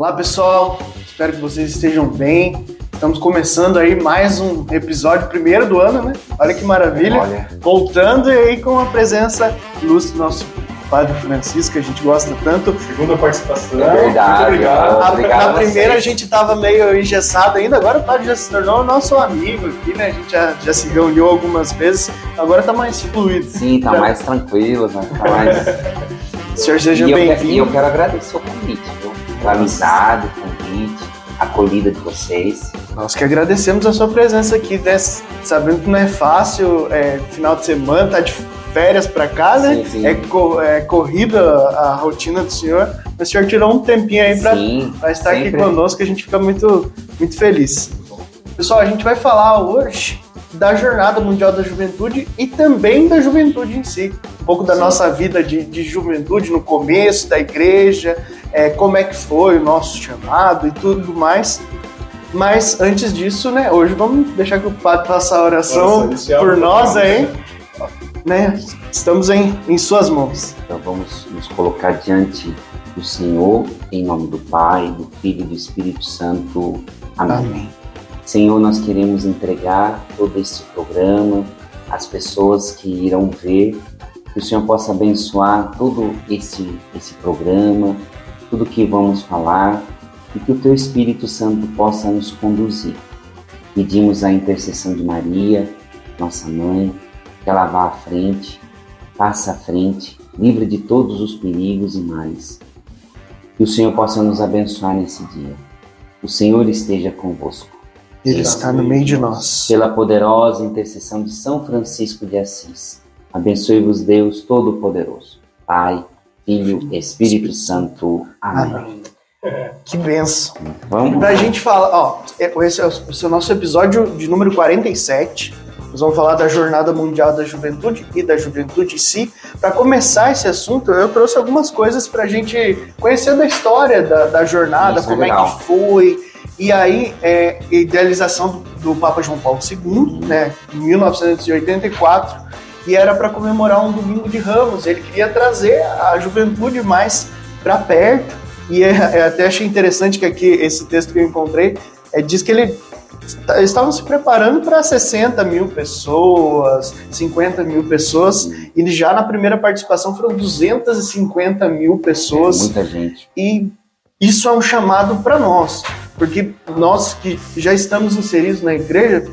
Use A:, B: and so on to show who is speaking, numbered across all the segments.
A: Olá pessoal, espero que vocês estejam bem. Estamos começando aí mais um episódio primeiro do ano, né? Olha que maravilha.
B: Olha.
A: Voltando aí com a presença ilustre do nosso Padre Francisco, que a gente gosta tanto.
C: Segunda participação.
B: É verdade,
C: Muito obrigado.
A: A-
B: Obrigado
A: na
B: a
A: primeira a gente tava meio engessado ainda, agora o Padre já se tornou nosso amigo aqui, né? A gente já, já se reuniu algumas vezes, agora tá mais fluido.
B: Sim, tá
A: Pra-
B: mais tranquilo, né? Tá mais...
A: O senhor seja
B: eu, que- e eu
A: bem-vindo.
B: quero agradecer o convite, viu? A amizade, o convite, a acolhida de vocês.
A: Nós que agradecemos a sua presença aqui, né? Sabendo que não é fácil, é, final de semana, tá de férias pra cá, né?
B: Sim, sim.
A: É, co- é corrida a rotina do senhor, mas o senhor tirou um tempinho aí pra estar aqui
B: sempre.
A: conosco, a gente fica muito, muito feliz. Pessoal, a gente vai falar hoje da Jornada Mundial da Juventude e também da juventude em si. Um pouco da
B: Sim.
A: nossa vida de, de juventude no começo, da igreja, é, como é que foi o nosso chamado e tudo mais. Mas antes disso, né, hoje vamos deixar que o padre faça a oração
C: inicial,
A: por nós aí. Né? Estamos em, em suas mãos.
B: Então vamos nos colocar diante do Senhor, em nome do Pai, do Filho e do Espírito Santo. Amém.
A: Amém.
B: Senhor, nós queremos entregar todo este programa, as pessoas que irão ver, que o Senhor possa abençoar todo esse, esse programa, tudo que vamos falar, e que o Teu Espírito Santo possa nos conduzir. Pedimos a intercessão de Maria, nossa mãe, que ela vá à frente, passa à frente, livre de todos os perigos e males. Que o Senhor possa nos abençoar nesse dia. O Senhor esteja convosco
A: Ele está no meio de nós.
B: pela poderosa intercessão de São Francisco de Assis. Abençoe-vos Deus Todo-Poderoso, Pai, Filho e Espírito Santo. Amém.
A: Amém. Que benção.
B: Vamos?
A: Pra gente falar, ó, esse é o esse é o nosso episódio de número 47. Nós vamos falar da Jornada Mundial da Juventude e da juventude em si. Para começar esse assunto, eu trouxe algumas coisas pra gente conhecer da história da, da jornada,
B: Isso é
A: como é,
B: legal.
A: que foi. E aí, é, idealização do, do Papa João Paulo II, né, em 1984, e era para comemorar um domingo de Ramos. Ele queria trazer a juventude mais para perto. E é, eu até achei interessante que aqui esse texto que eu encontrei é, diz que ele eles estavam se preparando para 60 mil pessoas, 50 mil pessoas, e já na primeira participação foram 250 mil pessoas.
B: Muita gente.
A: E isso é um chamado para nós, porque nós que já estamos inseridos na igreja,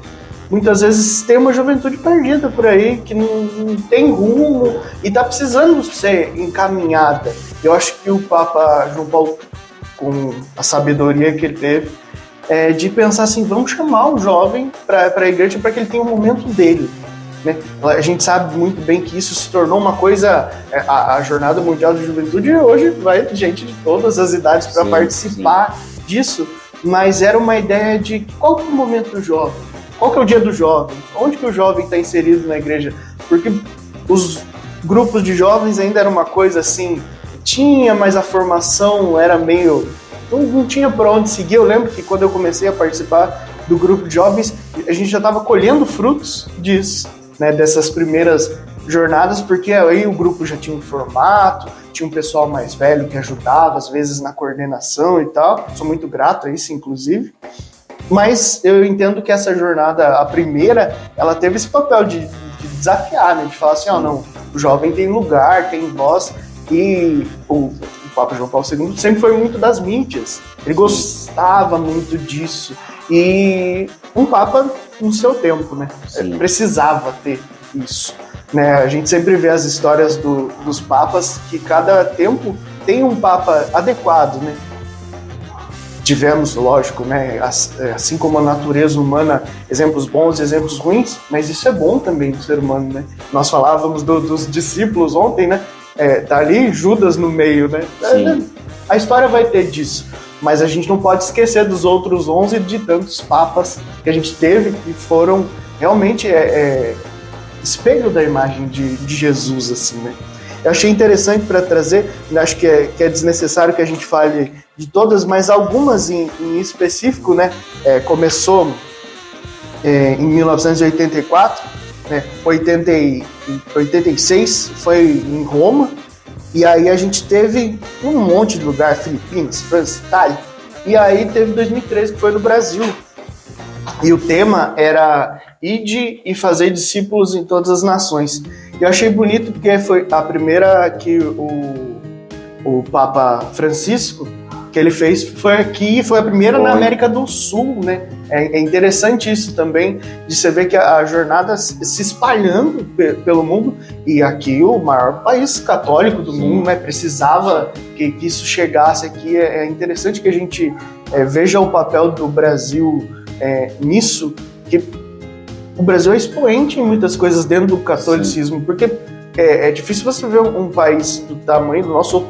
A: muitas vezes tem uma juventude perdida por aí, que não, não tem rumo e está precisando ser encaminhada. Eu acho que o Papa João Paulo, com a sabedoria que ele teve, é de pensar assim, vamos chamar o jovem para a igreja para que ele tenha o momento dele. né? A gente sabe muito bem que isso se tornou uma coisa. é, A, a Jornada Mundial da Juventude hoje vai gente de todas as idades para
B: Sim,
A: participar disso, mas era uma ideia de qual que é o momento do jovem, qual que é o dia do jovem, onde que o jovem está inserido na igreja, porque os grupos de jovens ainda era uma coisa assim, tinha, mas a formação era meio não, não tinha por onde seguir. Eu lembro que quando eu comecei a participar do grupo de jovens, a gente já estava colhendo frutos disso, né, dessas primeiras jornadas, porque aí o grupo já tinha um formato, tinha um pessoal mais velho que ajudava, às vezes na coordenação e tal. Sou muito grato a isso, inclusive. Mas eu entendo que essa jornada, a primeira, ela teve esse papel de, de desafiar, né? De falar assim, ó, não, o jovem tem lugar, tem voz, e o, o Papa João Paulo II sempre foi muito das mídias. Ele gostava muito disso. E um Papa no seu tempo, né?
B: Sim.
A: Precisava ter isso. Né? A gente sempre vê as histórias do- dos papas que cada tempo tem um papa adequado, né? Tivemos, lógico, né, é, assim como a natureza humana, exemplos bons e exemplos ruins, mas isso é bom também do ser humano, né? Nós falávamos do- dos discípulos ontem, né? É, tá ali Judas no meio, né?
B: Sim.
A: A história vai ter disso, mas a gente não pode esquecer dos outros 11 de tantos papas que a gente teve que foram realmente é, é, espelho da imagem de, de Jesus, assim, né? Eu achei interessante para trazer, acho que é, que é desnecessário que a gente fale de todas, mas algumas em, em específico, né? É, começou é, em 1984, né? 80 e, 86 foi em Roma, e aí a gente teve um monte de lugar, Filipinas, França, Itália, E aí teve 2013, que foi no Brasil. E o tema era Ide e fazer discípulos em todas as nações. E eu achei bonito porque foi a primeira que o, o Papa Francisco que ele fez foi aqui, foi a primeira na América do Sul, né? É, é, interessante isso também, de você ver que a, a jornada se espalhando pe pelo mundo, e aqui o maior país católico do Sim. mundo, né? Precisava que, que, isso chegasse aqui. É, é interessante que a gente é, veja o papel do Brasil é, nisso, que o Brasil é expoente em muitas coisas dentro do catolicismo, Sim. porque é, é, difícil você ver um, um país do tamanho do nosso,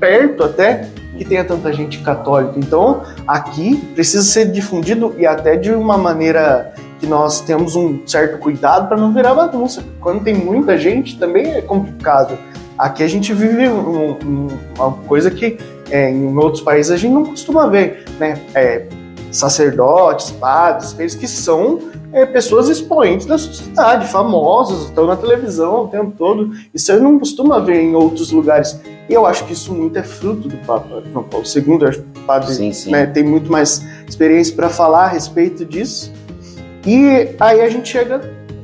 A: perto até, que tenha tanta gente católica. Então, aqui precisa ser difundido e até de uma maneira que nós temos um certo cuidado para não virar bagunça. Quando tem muita gente, também é complicado. Aqui a gente vive um, um, uma coisa que é, em outros países a gente não costuma ver, né? É, sacerdotes, padres, eles que são é, pessoas expoentes da sociedade, famosas, estão na televisão o tempo todo. Isso eu não costuma ver em outros lugares. E eu acho que isso muito é fruto do Papa João Paulo II. Eu acho que o padre sim, sim. Né, tem muito mais experiência para falar a respeito disso. E aí a gente chega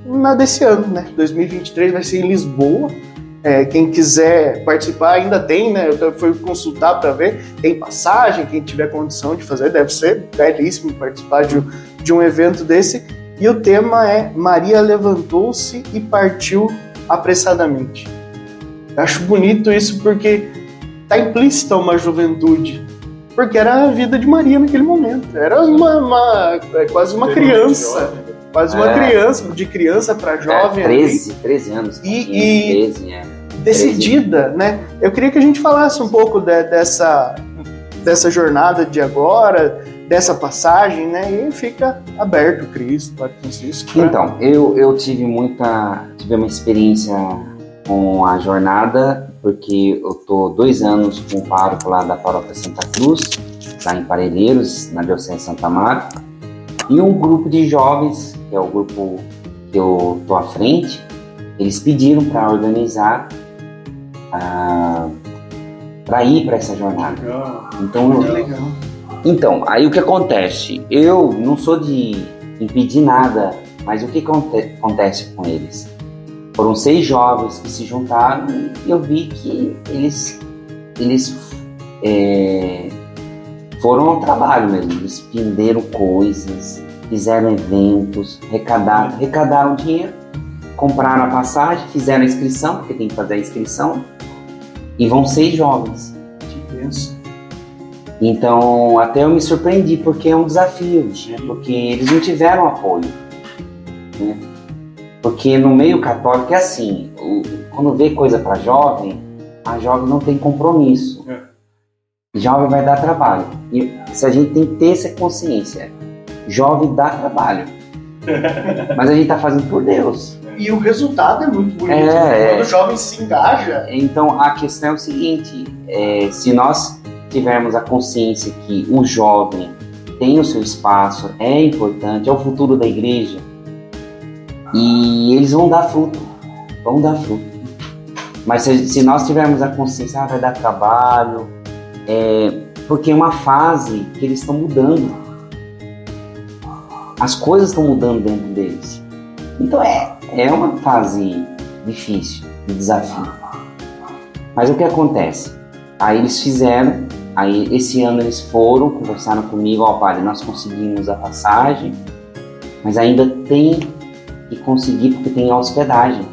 A: na desse ano, né? 2023 vai ser em Lisboa. É, quem quiser participar ainda tem, né? Eu fui consultar para ver. Tem passagem, quem tiver condição de fazer, deve ser belíssimo participar de, de um evento desse. E o tema é Maria levantou-se e partiu apressadamente. Eu acho bonito isso porque está implícita uma juventude. Porque era a vida de Maria naquele momento. Era uma, uma é quase uma criança. Quase uma é. criança, de criança para jovem.
B: É, 13, 13 anos.
A: E, e 13, é. decidida, 13. né? Eu queria que a gente falasse um pouco de, dessa, dessa jornada de agora, dessa passagem, né? E fica aberto Cristo, Padre Francisco.
B: Né? Então, eu, eu tive muita. tive uma experiência com a jornada, porque eu tô dois anos com o pároco lá da paróquia Santa Cruz, lá em Parelheiros, na Diocese Santa Marta, e um grupo de jovens, que é o grupo que eu tô à frente, eles pediram para organizar ah, para ir para essa jornada. Então, legal. então, aí o que acontece? Eu não sou de impedir nada, mas o que acontece com eles? Foram seis jovens que se juntaram e eu vi que eles, eles é, foram ao trabalho mesmo. Eles venderam coisas, fizeram eventos, arrecadaram, arrecadaram dinheiro, compraram a passagem, fizeram a inscrição, porque tem que fazer a inscrição, e vão seis jovens. Então, até eu me surpreendi, porque é um desafio, né? porque eles não tiveram apoio. Né? Porque no meio católico é assim, quando vê coisa para jovem, a jovem não tem compromisso. É. Jovem vai dar trabalho. E se a gente tem que ter essa consciência, jovem dá trabalho. Mas a gente está fazendo por Deus.
A: E o resultado é muito bonito. É, né? Quando é. o jovem se engaja.
B: Então a questão é o seguinte: é, se nós tivermos a consciência que o jovem tem o seu espaço, é importante, é o futuro da igreja, e eles vão dar fruto, vão dar fruto. Mas se, se nós tivermos a consciência, ah, vai dar trabalho, é, porque é uma fase que eles estão mudando. As coisas estão mudando dentro deles. Então é, é uma fase difícil, de desafio. Mas o que acontece? Aí eles fizeram, aí esse ano eles foram, conversaram comigo, ó, oh, padre, nós conseguimos a passagem, mas ainda tem e conseguir porque tem hospedagem.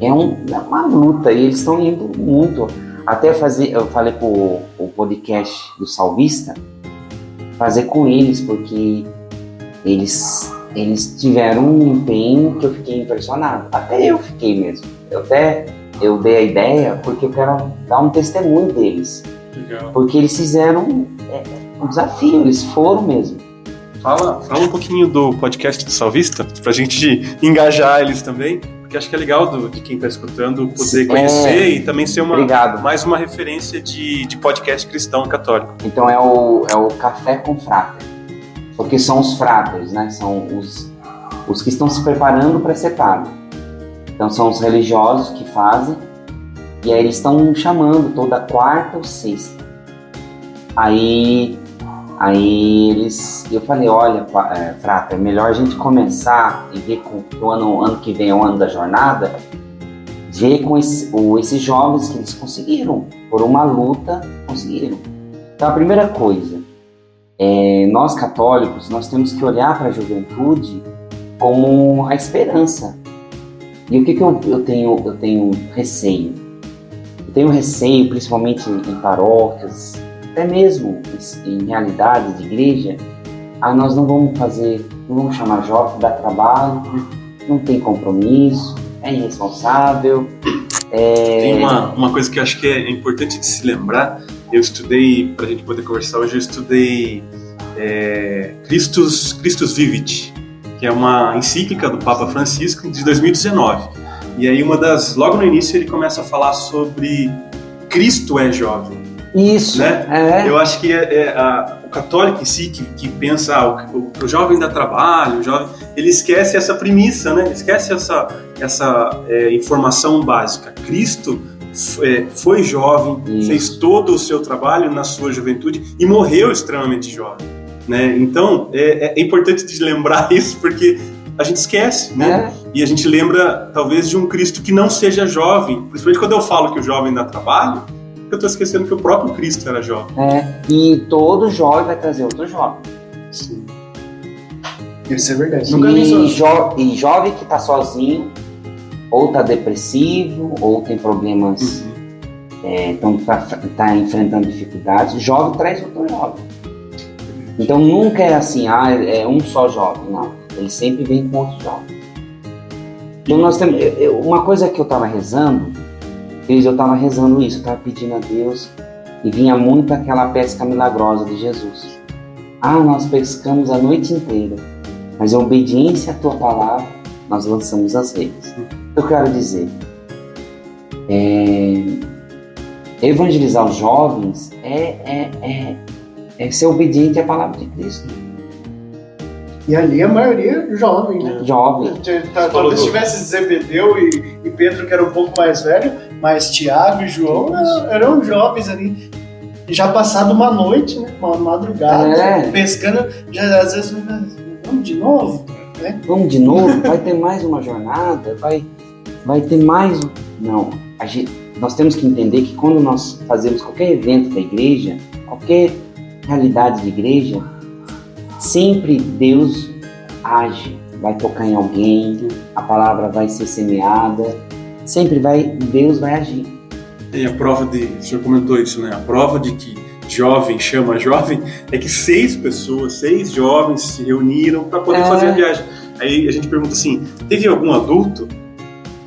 B: É, um, é uma luta e eles estão indo muito. Até fazer, eu falei pro o podcast do Salvista, fazer com eles, porque eles, eles tiveram um empenho que eu fiquei impressionado. Até eu fiquei mesmo. Eu até eu dei a ideia porque eu quero dar um testemunho deles. Legal. Porque eles fizeram é, um desafio, eles foram mesmo.
C: Fala, fala um pouquinho do podcast do Salvista, pra gente engajar eles também, porque acho que é legal do, de quem está escutando poder conhecer é, e também ser uma,
B: obrigado.
C: mais uma referência de, de podcast cristão católico.
B: Então é o, é o Café com Frater, porque são os fratres, né? São os, os que estão se preparando para ser padre. Então são os religiosos que fazem, e aí eles estão chamando toda quarta ou sexta. Aí Aí eles, eu falei, olha, é, Frata, é melhor a gente começar e ver com o ano, ano que vem é o ano da jornada, ver com esse- o- esses jovens que eles conseguiram, por uma luta, conseguiram. Então a primeira coisa, é, nós católicos, nós temos que olhar para a juventude como a esperança. E o que, que eu, eu tenho, eu tenho receio? Eu tenho receio, principalmente em paróquias, até mesmo em, realidades de igreja, ah, nós não vamos fazer, não vamos chamar jovem, dá trabalho, não tem compromisso, é irresponsável. É...
C: Tem uma, uma coisa que eu acho que é importante de se lembrar. Eu estudei, para a gente poder conversar hoje, eu estudei é, Christus, Christus Vivit, que é uma encíclica do Papa Francisco de 2019. E aí, uma das. Logo no início, ele começa a falar sobre Cristo é jovem.
B: Isso,
C: Né?
B: é.
C: Eu acho que é, é, a- o católico em si, que, que pensa ah, o, o- jovem dá trabalho, o jovem, ele esquece essa premissa, né? Esquece essa, essa é, informação básica. Cristo é, foi jovem,
B: Isso.
C: fez todo o seu trabalho na sua juventude e morreu extremamente jovem. Né? Então, é, é importante de lembrar isso, porque a gente esquece, né?
B: É.
C: E a gente lembra, talvez, de um Cristo que não seja jovem. Principalmente quando eu falo que o jovem dá trabalho, eu estou esquecendo que o próprio Cristo era jovem.
B: É, e todo jovem vai trazer outro jovem.
C: Sim.
A: Isso é verdade.
B: E, jo e jovem que tá sozinho, ou tá depressivo, ou tem problemas, é, então tá, tá enfrentando dificuldades, jovem traz outro jovem. Então nunca é assim, ah, é um só jovem, não. Ele sempre vem com outro jovem. Então nós temos. uma coisa que eu tava rezando, Cris, eu tava rezando isso, eu tava pedindo a Deus, e vinha muito aquela pesca milagrosa de Jesus. Ah, nós pescamos a noite inteira, mas em obediência à tua palavra, nós lançamos as redes. Eu quero dizer, é, evangelizar os jovens é, é, é, é ser obediente à palavra de Cristo.
A: E ali a maioria é jovem, né?
B: Jovem.
A: Talvez tivesse Zebedeu e, e Pedro, que era um pouco mais velho, mas Tiago e João eram, eram jovens ali. Já passado uma noite, né? Uma madrugada,
B: É.
A: pescando, já às vezes vamos de novo, né?
B: Vamos de novo, vai ter mais uma jornada, vai, vai ter mais. um- Não, gente- nós temos que entender que quando nós fazemos qualquer evento da igreja, qualquer realidade de igreja, sempre Deus age, vai tocar em alguém, a palavra vai ser semeada, sempre vai, Deus vai agir.
C: E a prova de. O senhor comentou isso, né? A prova de que jovem chama jovem é que seis pessoas, seis jovens se reuniram para poder
B: É.
C: fazer a viagem. Aí a gente pergunta assim: teve algum adulto?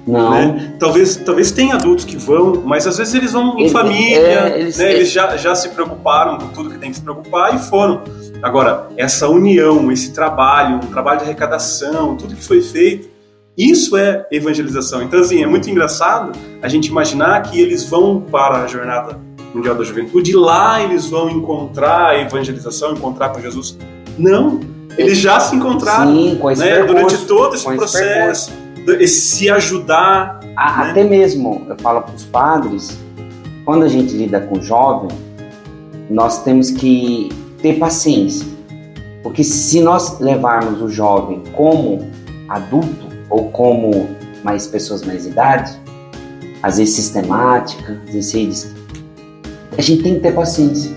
B: Não,
C: Né? Talvez, talvez tenha adultos que vão, mas às vezes eles vão em
B: Ele-
C: família,
B: é, eles-
C: né? eles já, já se preocuparam com tudo que tem que se preocupar e foram. Agora, essa união, esse trabalho, um trabalho de arrecadação, tudo que foi feito, isso é evangelização. Então, assim, é muito engraçado a gente imaginar que eles vão para a Jornada Mundial da Juventude e lá eles vão encontrar a evangelização, encontrar com Jesus. Não, eles já se encontraram
B: sim, com esse
C: né?
B: percurso,
C: durante todo esse processo, esse se ajudar.
B: A-
C: né?
B: Até mesmo, eu falo para os padres, quando a gente lida com jovem, nós temos que ter paciência. Porque se nós levarmos o jovem como adulto ou como mais pessoas mais idade, às vezes sistemática, às vezes eles- a gente tem que ter paciência,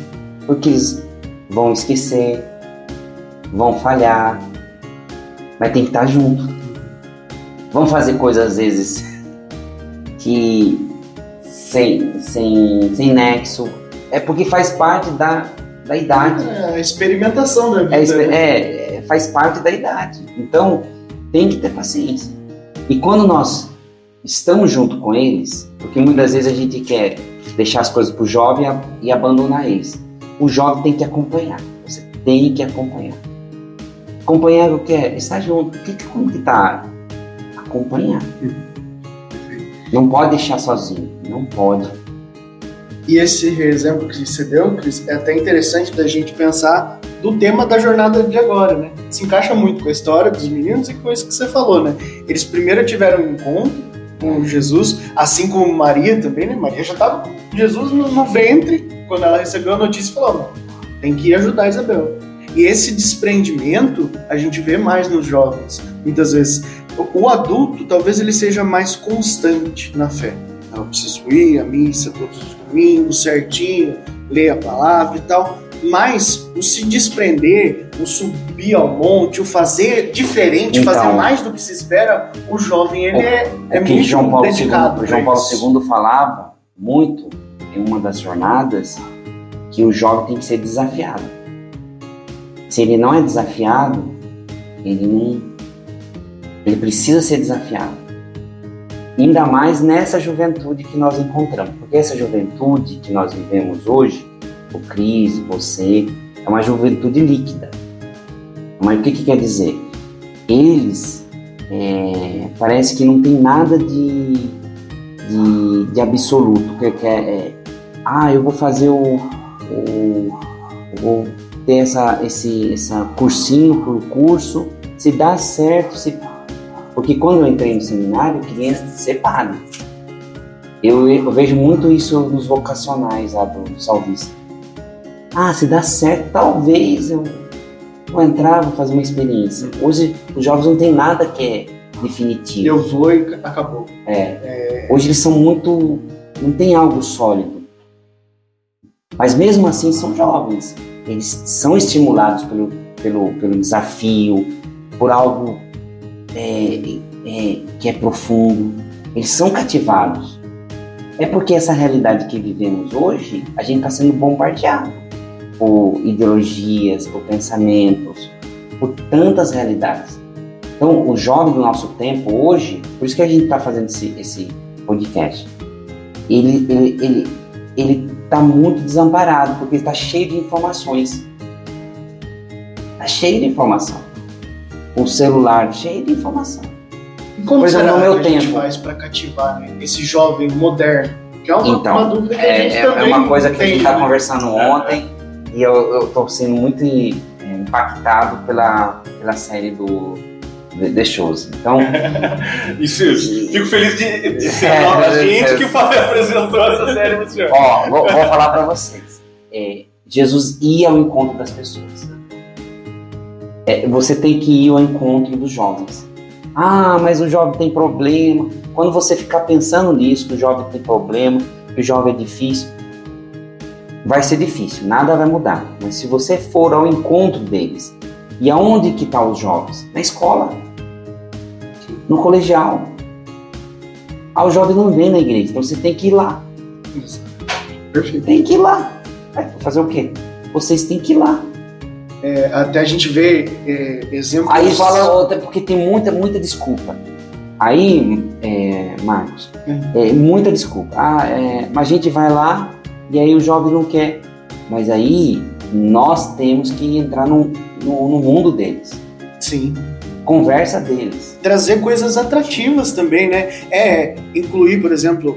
B: porque eles vão esquecer, vão falhar, mas tem que estar junto. Vão fazer coisas às vezes que sem, sem, sem nexo. É porque faz parte da, da idade.
A: É a experimentação da vida.
B: É,
A: né?
B: é, é, faz parte da idade. Então, tem que ter paciência. E quando nós estamos junto com eles, porque muitas vezes a gente quer deixar as coisas para o jovem e abandonar eles. O jovem tem que acompanhar. Você tem que acompanhar. Acompanhar o que é? Estar junto. Que, que- como que tá? Acompanhar. Não pode deixar sozinho. Não pode.
A: E esse exemplo que você deu, Cris, é até interessante da gente pensar do tema da jornada de agora, né? Se encaixa muito com a história dos meninos e com isso que você falou, né? Eles primeiro tiveram um encontro com Jesus, assim como Maria também, né? Maria já estava com Jesus no, no ventre quando ela recebeu a notícia e falou: tem que ir ajudar Isabel. E esse desprendimento a gente vê mais nos jovens. Muitas vezes, o adulto talvez ele seja mais constante na fé. Eu preciso ir à missa todos os domingos, certinho, ler a palavra e tal. Mas o se desprender, o subir ao monte, o fazer diferente,
B: Então.
A: fazer mais do que se espera, o jovem ele é, é
B: que
A: muito
B: João Paulo, II,
A: dedicado. pra
B: João Paulo. II falava muito em uma das jornadas que o jovem tem que ser desafiado. Se ele não é desafiado, ele não. Ele precisa ser desafiado. Ainda mais nessa juventude que nós encontramos. Porque essa juventude que nós vivemos hoje, o Cris, você, é uma juventude líquida. Mas o que, que quer dizer? Eles é, parece que não tem nada de, de, de absoluto. Que, que é, é, ah, eu vou fazer o. o vou ter essa, esse essa cursinho por curso. Se dá certo, se porque quando eu entrei no seminário, eu queria ser padre. Eu, eu vejo muito isso nos vocacionais lá do Salvista. Ah, se dá certo, talvez eu vou entrar, vou fazer uma experiência. Hoje os jovens não tem nada que é definitivo.
A: Eu vou e acabou.
B: É. Hoje eles são muito. não tem algo sólido. Mas mesmo assim são jovens. Eles são estimulados pelo, pelo, pelo desafio, por algo é, é, que é profundo. Eles são cativados. É porque essa realidade que vivemos hoje, a gente está sendo bombardeado por ideologias, por pensamentos, por tantas realidades. Então, o jovem do nosso tempo hoje, por isso que a gente está fazendo esse, esse podcast, ele ele ele ele está muito desamparado porque está cheio de informações, está cheio de informação. O celular cheio de informação.
A: E como
B: Por exemplo,
A: será
B: no meu
A: que a gente faz para cativar né, esse jovem moderno? Que é uma,
B: Então,
A: uma dúvida que a gente
B: É, é- é
A: também
B: uma coisa que a gente está
A: né?
B: conversando ontem e eu estou sendo muito é, impactado pela, pela série do The, Shows. Então,
C: Isso, isso. Fico feliz de, de ser
B: É,
C: a nova
B: é,
C: gente
B: é.
C: que fala- apresentou essa série pro senhor.
B: ó, vou, vou falar para vocês. É, Jesus ia ao encontro das pessoas. É, você tem que ir ao encontro dos jovens. Ah, mas o jovem tem problema. Quando você ficar pensando nisso, que o jovem tem problema, que o jovem é difícil, vai ser difícil, nada vai mudar. Mas se você for ao encontro deles, e aonde que estão os jovens? Na escola, no colegial. Ah, o jovem não vem na igreja, então você tem que ir lá.
A: Perfeito.
B: Tem que ir lá. Vai fazer o quê? Vocês têm que ir lá.
A: É, até a gente vê é, exemplos.
B: Aí fala outra, porque tem muita, muita desculpa. Aí, é, Marcos,
A: Uhum.
B: é, muita desculpa. Ah, é, mas a gente vai lá e aí o jovem não quer. Mas aí nós temos que entrar no, no, no mundo deles.
A: Sim.
B: Conversa deles.
A: Trazer coisas atrativas também, né? É, incluir, por exemplo,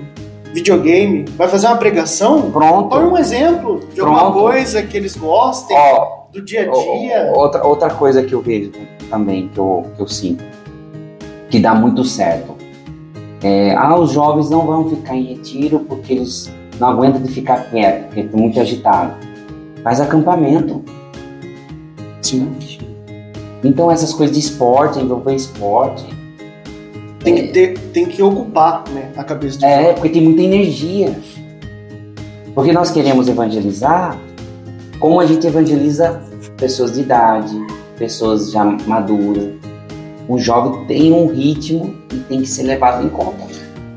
A: videogame. Vai fazer uma pregação?
B: Pronto.
A: Põe um exemplo de alguma
B: Pronto.
A: coisa que eles gostem
B: Ó,
A: do dia a dia.
B: Outra, outra coisa que eu vejo também, que eu, que eu sinto, que dá muito certo. É, ah, os jovens não vão ficar em retiro porque eles não aguentam de ficar quieto, porque estão muito agitados. Faz acampamento.
A: Sim.
B: Então essas coisas de esporte, envolver esporte.
A: Tem que, ter, tem que ocupar né, a cabeça do
B: É, porque tem muita energia. Porque nós queremos evangelizar como a gente evangeliza pessoas de idade, pessoas já maduras. O jovem tem um ritmo e tem que ser levado em conta.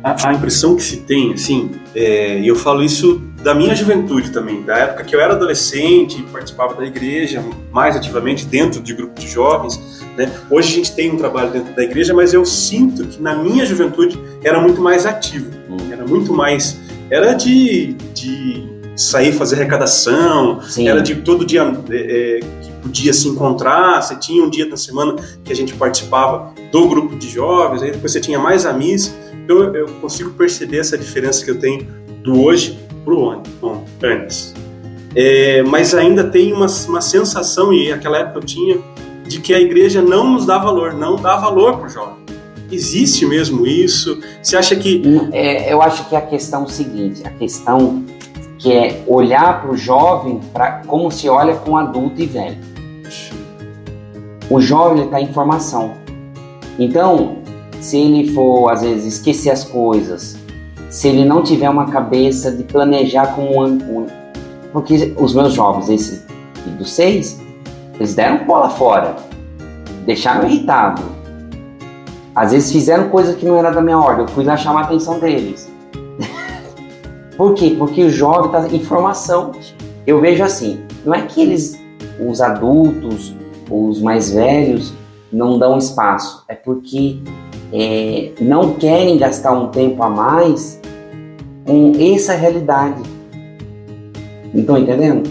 C: A, a impressão que se tem, assim, é, e eu falo isso da minha juventude também, da época que eu era adolescente, participava da igreja mais ativamente dentro de grupo de jovens. Né? Hoje a gente tem um trabalho dentro da igreja, mas eu sinto que na minha juventude era muito mais ativo,
B: Hum.
C: era muito mais. Era de, de sair fazer arrecadação,
B: Sim.
C: era de todo dia é, é, que podia se encontrar. Você tinha um dia da semana que a gente participava do grupo de jovens, aí depois você tinha mais a missa. Eu, consigo perceber essa diferença que eu tenho do hoje an- an- antes. É, mas ainda tem uma, uma sensação, e naquela época eu tinha, de que a igreja não nos dá valor, não dá valor pro jovem. Existe mesmo isso? Você acha que.
B: É, eu acho que a questão é o seguinte, a questão que é olhar para o jovem pra, como se olha com adulto e velho. O jovem está em formação. Então, se ele for, às vezes, esquecer as coisas, se ele não tiver uma cabeça de planejar como um. Porque os meus jovens, esses dos seis, eles deram bola fora, deixaram irritado. Às vezes fizeram coisa que não era da minha ordem, eu fui lá chamar a atenção deles. Por quê? Porque o jovem está em formação. Eu vejo assim, não é que eles, os adultos, os mais velhos, não dão espaço, é porque é, não querem gastar um tempo a mais com essa realidade. Não estão entendendo?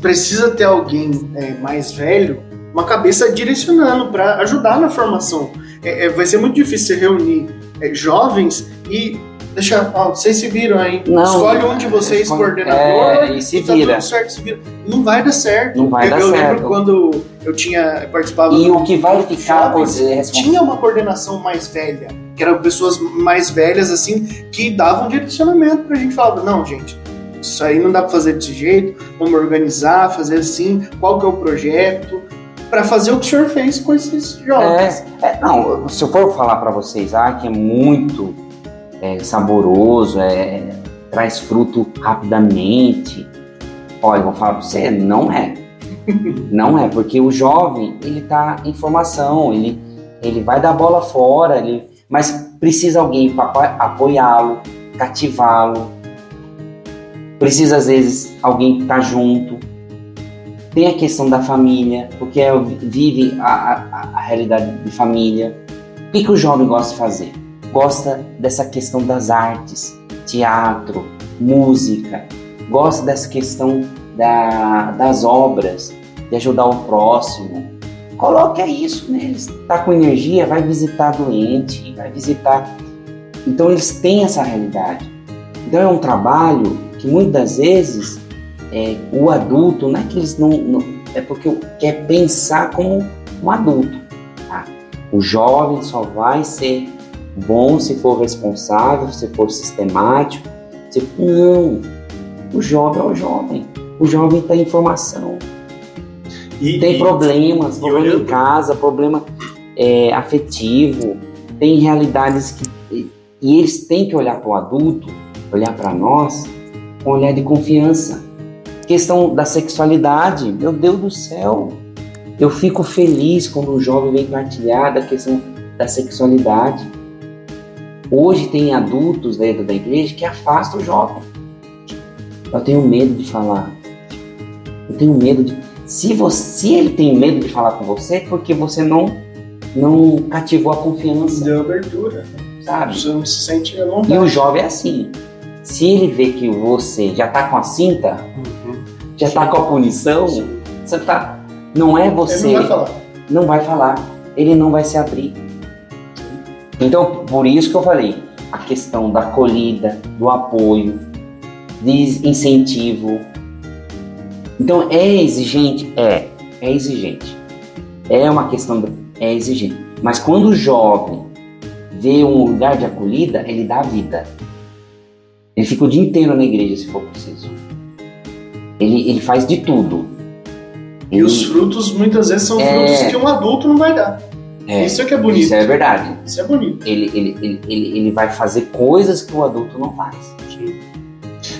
A: Precisa ter alguém é, mais velho, uma cabeça direcionando para ajudar na formação. É, é, vai ser muito difícil reunir é, jovens e deixar, ó, vocês se viram aí. Não, Escolhe um de vocês coordenador
B: é, e se e tá vira.
A: certo, se vira. Não vai dar certo.
B: Não vai
A: eu,
B: dar
A: eu
B: certo.
A: lembro quando eu tinha participado
B: E o que vai ficar
A: jovens, tinha uma coordenação mais velha, que eram pessoas mais velhas assim que davam direcionamento pra gente falava, não, gente, isso aí não dá para fazer desse jeito, vamos organizar, fazer assim, qual que é o projeto, para fazer o que o senhor fez com esses jovens.
B: É, é, não, se eu for falar para vocês, ah, que é muito é, saboroso, é, traz fruto rapidamente, olha, eu vou falar para você, não é. não é, porque o jovem, ele tá em formação, ele, ele vai dar bola fora, ele, mas precisa alguém para apoiá-lo, cativá-lo, precisa às vezes alguém estar tá junto. Tem a questão da família, porque é, vive a, a, a, realidade de família. O que, que o jovem gosta de fazer? Gosta dessa questão das artes, teatro, música, gosta dessa questão da, das obras, de ajudar o próximo. Coloque isso neles. Tá com energia, vai visitar doente, vai visitar. Então eles têm essa realidade. Então é um trabalho que muitas vezes é, o adulto, não é que eles não, não é porque quer pensar como um adulto. Tá? O jovem só vai ser bom se for responsável, se for sistemático. Se... Não, o jovem é o jovem. O jovem tem informação. E, tem e, problemas, e problema olhando... em casa, problema é, afetivo, tem realidades que. E eles têm que olhar para o adulto, olhar para nós um olhar de confiança. Questão da sexualidade, meu Deus do céu, eu fico feliz quando um jovem vem partilhar da questão da sexualidade. Hoje tem adultos dentro da igreja que afastam o jovem. Eu tenho medo de falar. Eu tenho medo de. Se você, se ele tem medo de falar com você, é porque você não não cativou a confiança.
A: Deu abertura.
B: Sabe?
A: Você não se sente à
B: E o jovem é assim. Se ele vê que você já tá com a cinta, uhum. já Sim. tá com a punição, você tá. Não é você.
A: Ele não vai falar.
B: Não vai falar. Ele não vai se abrir. Então, por isso que eu falei, a questão da acolhida, do apoio, de incentivo. Então, é exigente? É, é exigente. É uma questão, é exigente. Mas quando o jovem vê um lugar de acolhida, ele dá vida. Ele fica o dia inteiro na igreja, se for preciso. Ele, ele faz de tudo.
A: E ele... os frutos, muitas vezes, são é... frutos que um adulto não vai dar. É, isso é que é bonito.
B: Isso é verdade.
A: Isso é bonito.
B: Ele, ele, ele, ele, ele vai fazer coisas que o adulto não faz.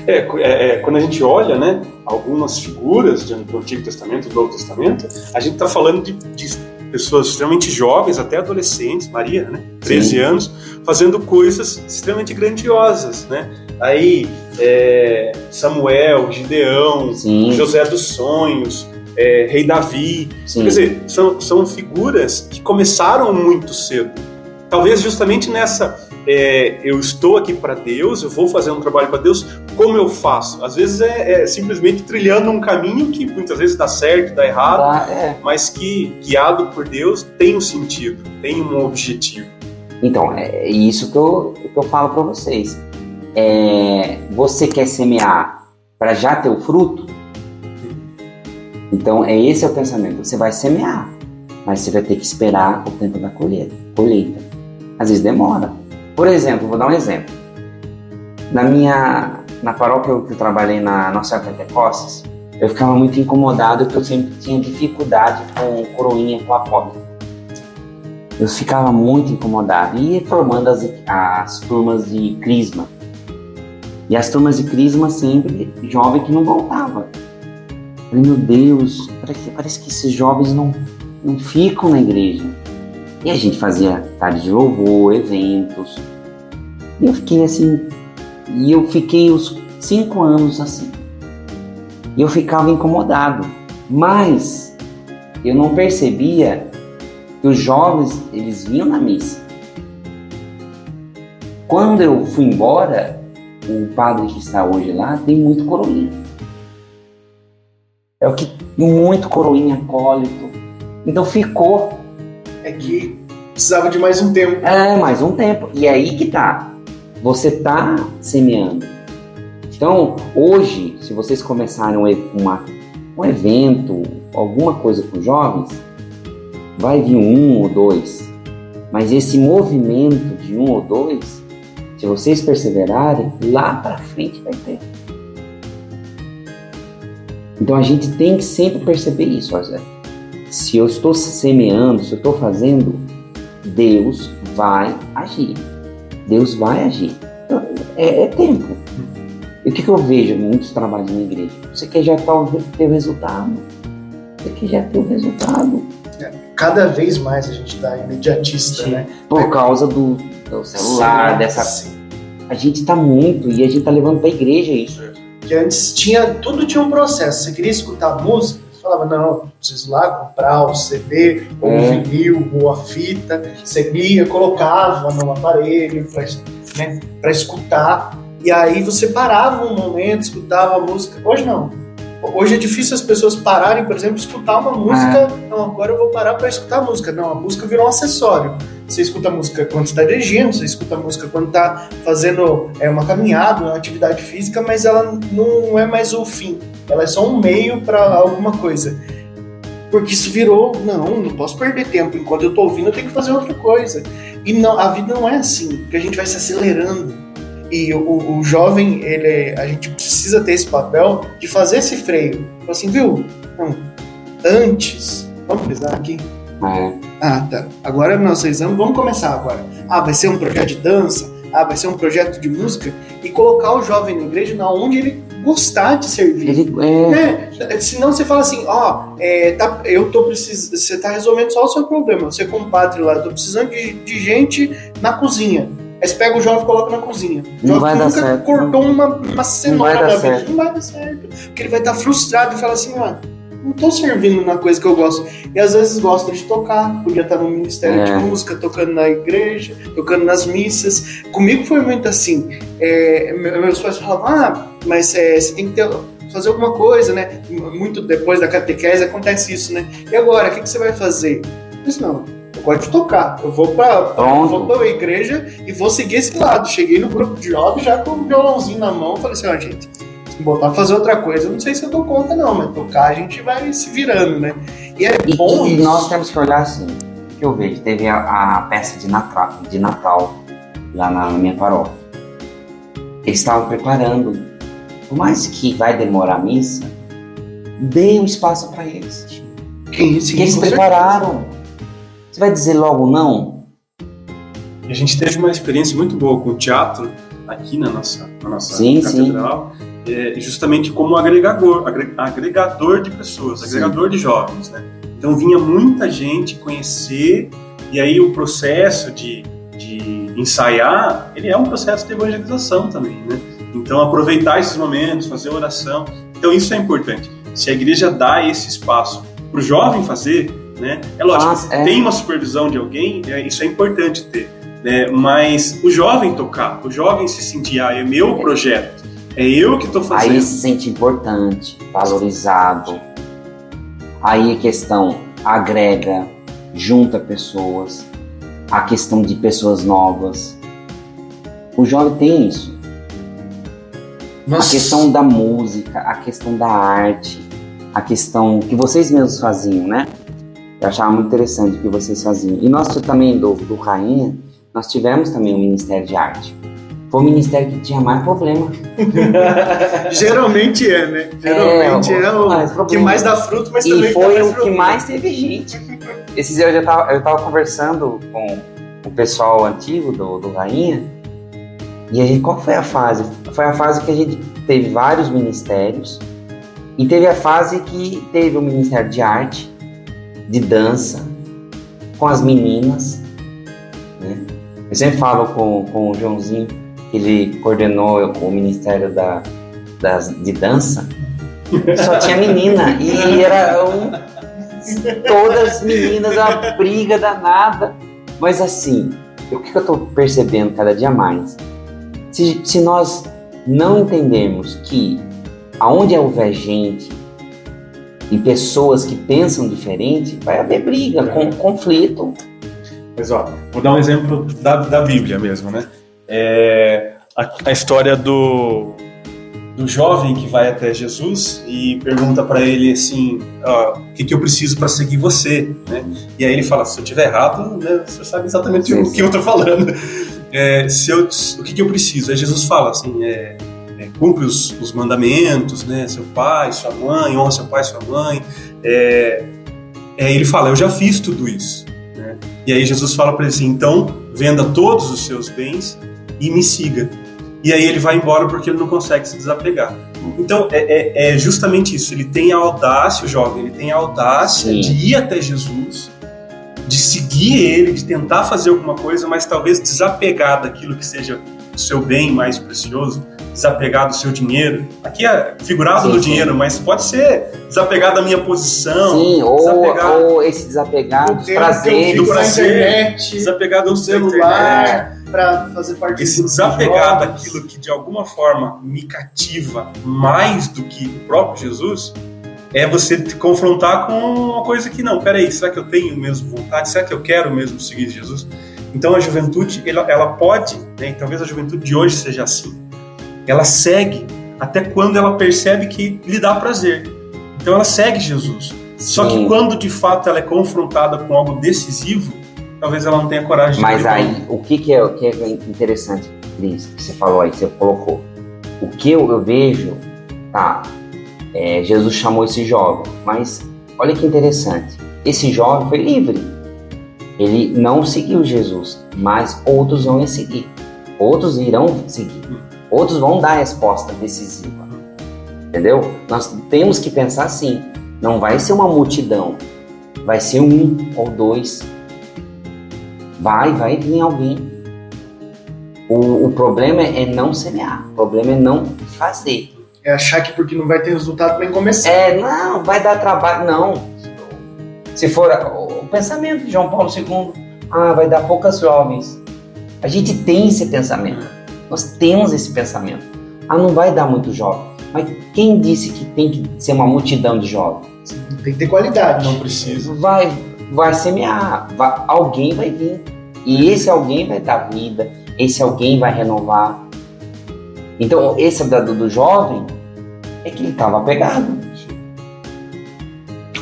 C: É, é, é, quando a gente olha, né, algumas figuras do Antigo Testamento, do Novo Testamento, a gente está falando de, de pessoas extremamente jovens, até adolescentes, Maria, né? 13 Sim. anos, fazendo coisas extremamente grandiosas, né? Aí, é, Samuel, Gideão, Sim. José dos Sonhos, é, Rei Davi. Sim. Quer dizer, são, são figuras que começaram muito cedo. Talvez justamente nessa é, eu estou aqui para Deus, eu vou fazer um trabalho para Deus, como eu faço? Às vezes é, é, simplesmente trilhando um caminho que muitas vezes dá certo, dá errado,
B: é.
C: mas que, guiado por Deus, tem um sentido, tem um objetivo.
B: Então, é isso que eu, que eu falo para vocês. É, você quer semear para já ter o fruto? Então, é esse é o pensamento. Você vai semear, mas você vai ter que esperar o tempo da colheita. colheita. Às vezes demora. Por exemplo, vou dar um exemplo. Na minha, na paróquia que eu trabalhei na Nossa Pentecostes, eu ficava muito incomodado porque eu sempre tinha dificuldade com coroinha com a pobre. Eu ficava muito incomodado. E formando as, as turmas de crisma. E as turmas de crisma sempre jovem que não voltava. Falei, meu Deus, parece, parece que esses jovens não, não ficam na igreja. E a gente fazia tarde de louvor, eventos. E eu fiquei assim. E eu fiquei os cinco anos assim. E eu ficava incomodado. Mas eu não percebia que os jovens eles vinham na missa. Quando eu fui embora, o padre que está hoje lá tem muito coroinha. É o que muito coroinha acólito. Então ficou.
A: É que precisava de mais um tempo.
B: É, mais um tempo. E é aí que tá. Você tá semeando. Então, hoje, se vocês começarem uma, um evento, alguma coisa com jovens, vai vir um ou dois. Mas esse movimento de um ou dois, se vocês perseverarem, lá para frente vai ter. Então a gente tem que sempre perceber isso, Zé. Se eu estou semeando, se eu estou fazendo, Deus vai agir. Deus vai agir. Então, é, é tempo. E o que, que, eu vejo em muitos trabalhos na igreja? Você quer já ter o resultado. Você quer já ter o resultado.
A: É, cada vez mais a gente está imediatista, né?
B: Por causa do, do celular, sim, dessa. Sim. A gente está muito e a gente está levando para a igreja isso.
A: Que antes tinha tudo tinha um processo. Você queria escutar música, você falava não, preciso lá comprar o CD, ou é. o vinil, ou a fita. Você ia, colocava no aparelho para né, escutar. E aí você parava um momento, escutava a música. Hoje não. Hoje é difícil as pessoas pararem, por exemplo, escutar uma música. Ah. Não, agora eu vou parar para escutar a música. Não, a música virou um acessório. Você escuta música quando está dirigindo, você escuta música quando está fazendo é, uma caminhada, uma atividade física, mas ela não é mais o fim. Ela é só um meio para alguma coisa. Porque isso virou, não, não posso perder tempo. Enquanto eu estou ouvindo, eu tenho que fazer outra coisa. E não, a vida não é assim, porque a gente vai se acelerando e o, o jovem, ele, a gente precisa ter esse papel de fazer esse freio. Assim, viu? Não, antes, vamos frisar aqui.
B: É.
A: Ah, tá. Agora nós anos, vamos começar agora. Ah, vai ser um projeto de dança? Ah, vai ser um projeto de música? E colocar o jovem na igreja na onde ele gostar de servir. Ele, é... né? Senão você fala assim, ó, é, tá, eu tô precisando, você tá resolvendo só o seu problema. Você compadre lá, eu tô precisando de, de gente na cozinha. Aí você pega o jovem e coloca na cozinha. O
B: não vai dar certo.
A: cortou uma, uma cenoura na vida. Não vai dar certo. Porque ele vai estar frustrado e fala assim, ó, não tô servindo na coisa que eu gosto. E às vezes gosta de tocar, podia estar no ministério é. de música, tocando na igreja, tocando nas missas. Comigo foi muito assim. É, meus pais falavam, ah, mas é, você tem que ter, fazer alguma coisa, né? Muito depois da catequese acontece isso, né? E agora, o que, que você vai fazer? Eu disse, não, eu gosto de tocar. Eu vou pra, vou pra igreja e vou seguir esse lado. Cheguei no grupo de jovens já com o violãozinho na mão. Falei assim, ó, gente, botar pra fazer outra coisa, eu não sei se eu dou conta, não, mas tocar a gente vai se virando, né?
B: E é e, bom. E, nós temos que olhar assim, que eu vejo, teve a, a, peça de Natal, de Natal lá na, minha paróquia. Eles estavam preparando. Por mais que vai demorar a missa, dê um espaço para eles. Que, sim, que eles prepararam. Você vai dizer logo não?
C: A gente teve uma experiência muito boa com o teatro aqui na nossa, na nossa sim, catedral, sim. É, justamente como agregador, agregador de pessoas, agregador sim. de jovens, né? Então vinha muita gente conhecer e aí o processo de, de ensaiar, ele é um processo de evangelização também, né? Então aproveitar esses momentos, fazer oração, então isso é importante. Se a igreja dá esse espaço para o jovem fazer, né? É lógico, Nossa, é. tem uma supervisão de alguém, é, isso é importante ter. Né? Mas o jovem tocar, o jovem se sentir, ah, é meu projeto, é eu que estou fazendo.
B: Aí se sente importante, valorizado. Aí a questão agrega, junta pessoas, a questão de pessoas novas. O jovem tem isso. Nossa. A questão da música, a questão da arte, a questão que vocês mesmos faziam, né? Eu achava muito interessante o que vocês faziam. E nós também, do, do Rainha, nós tivemos também o um Ministério de Arte. Foi o ministério que tinha mais problema.
A: Geralmente é, né? Geralmente é, é o
B: mais
A: que mais dá fruto, mas também
B: E foi
A: dá
B: o que
A: fruto.
B: mais teve gente. Esses dias eu já tava, eu tava conversando com o pessoal antigo do, do Rainha. E a gente, qual foi a fase? Foi a fase que a gente teve vários ministérios. E teve a fase que teve o Ministério de Arte, de dança, com as meninas. Né? Eu sempre falo com, com o Joãozinho, ele coordenou o Ministério da, das, de Dança. Só tinha menina. E era um, todas meninas, uma briga danada. Mas assim, o que eu tô percebendo cada dia mais? Se, se nós não entendermos que aonde houver gente e pessoas que pensam diferente, vai haver briga, com, conflito.
C: Mas ó, vou dar um exemplo da, da Bíblia mesmo, né? É, a, a história do, do jovem que vai até Jesus e pergunta para ele assim, ó, o que, que eu preciso para seguir você, né? E aí ele fala, se eu tiver errado, né, você sabe exatamente o que eu tô falando. É, se eu, o que, que eu preciso? Aí Jesus fala assim, é, é, cumpre os, os mandamentos, né? Seu pai, sua mãe, honra seu pai, sua mãe. É, é, ele fala, eu já fiz tudo isso. né? E aí Jesus fala para ele assim, então venda todos os seus bens e me siga. E aí ele vai embora porque ele não consegue se desapegar. Então é, é- é justamente isso. Ele tem a audácia, o jovem, ele tem a audácia
B: Sim.
C: de ir até Jesus, de seguir ele, de tentar fazer alguma coisa, mas talvez desapegar daquilo que seja o seu bem mais precioso, desapegar do seu dinheiro. Aqui é figurado
B: Sim,
C: do
B: sim.
C: dinheiro, mas pode ser desapegar da minha posição,
B: Sim, ou,
C: desapegar,
B: ou esse desapegar
A: O
B: dos
A: tempo que eu
B: prazeres.
A: fico na
C: prazer,
A: internet,
C: desapegar do
A: do celular, pra fazer parte
C: esse desapegar
A: jogos.
C: daquilo que de alguma forma me cativa mais do que o próprio Jesus é você te confrontar com uma coisa que não, peraí, será que eu tenho mesmo vontade? Será que eu quero mesmo seguir Jesus? Então a juventude, ela, ela pode, né, e talvez a juventude de hoje seja assim, ela segue até quando ela percebe que lhe dá prazer. Então ela segue Jesus. Só que quando de fato ela é confrontada com algo decisivo, talvez ela não tenha coragem de
B: Mas aí, o que, que, é, o que é interessante, Cris, que você falou aí, você colocou. O que eu, eu vejo, tá, é, Jesus chamou esse jovem, mas olha que interessante. Esse jovem foi livre. Ele não seguiu Jesus, mas outros vão seguir. Outros irão seguir. Outros vão dar a resposta decisiva. Entendeu? Nós temos que pensar assim. Não vai ser uma multidão. Vai ser um ou dois Vai, vai vir alguém. O, o problema é não semear. O problema é não fazer.
A: É achar que porque não vai ter resultado nem começar.
B: É, não, vai dar trabalho. Não. Se for o pensamento de João Paulo II, ah, vai dar poucas jovens. A gente tem esse pensamento. Nós temos esse pensamento. Ah, não vai dar muito jovem. Mas quem disse que tem que ser uma multidão de jovens?
A: Tem que ter qualidade.
C: Não precisa.
B: vai, vai semear, vai- alguém vai vir. E esse alguém vai dar vida, esse alguém vai renovar. Então, esse dado do jovem é que ele estava apegado.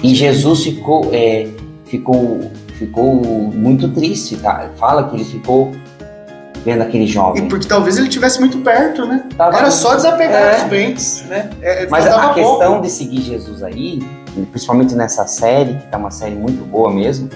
B: E Jesus ficou, é, ficou, ficou muito triste, tá? Fala que ele ficou vendo aquele
A: E
B: jovem.
A: porque talvez ele estivesse muito perto, né?
B: Tava-
A: Era só desapegar
B: É.
A: dos bens, né? É,
B: Mas a questão
A: pouco.
B: de seguir Jesus aí, principalmente nessa série, que tá uma série muito boa mesmo,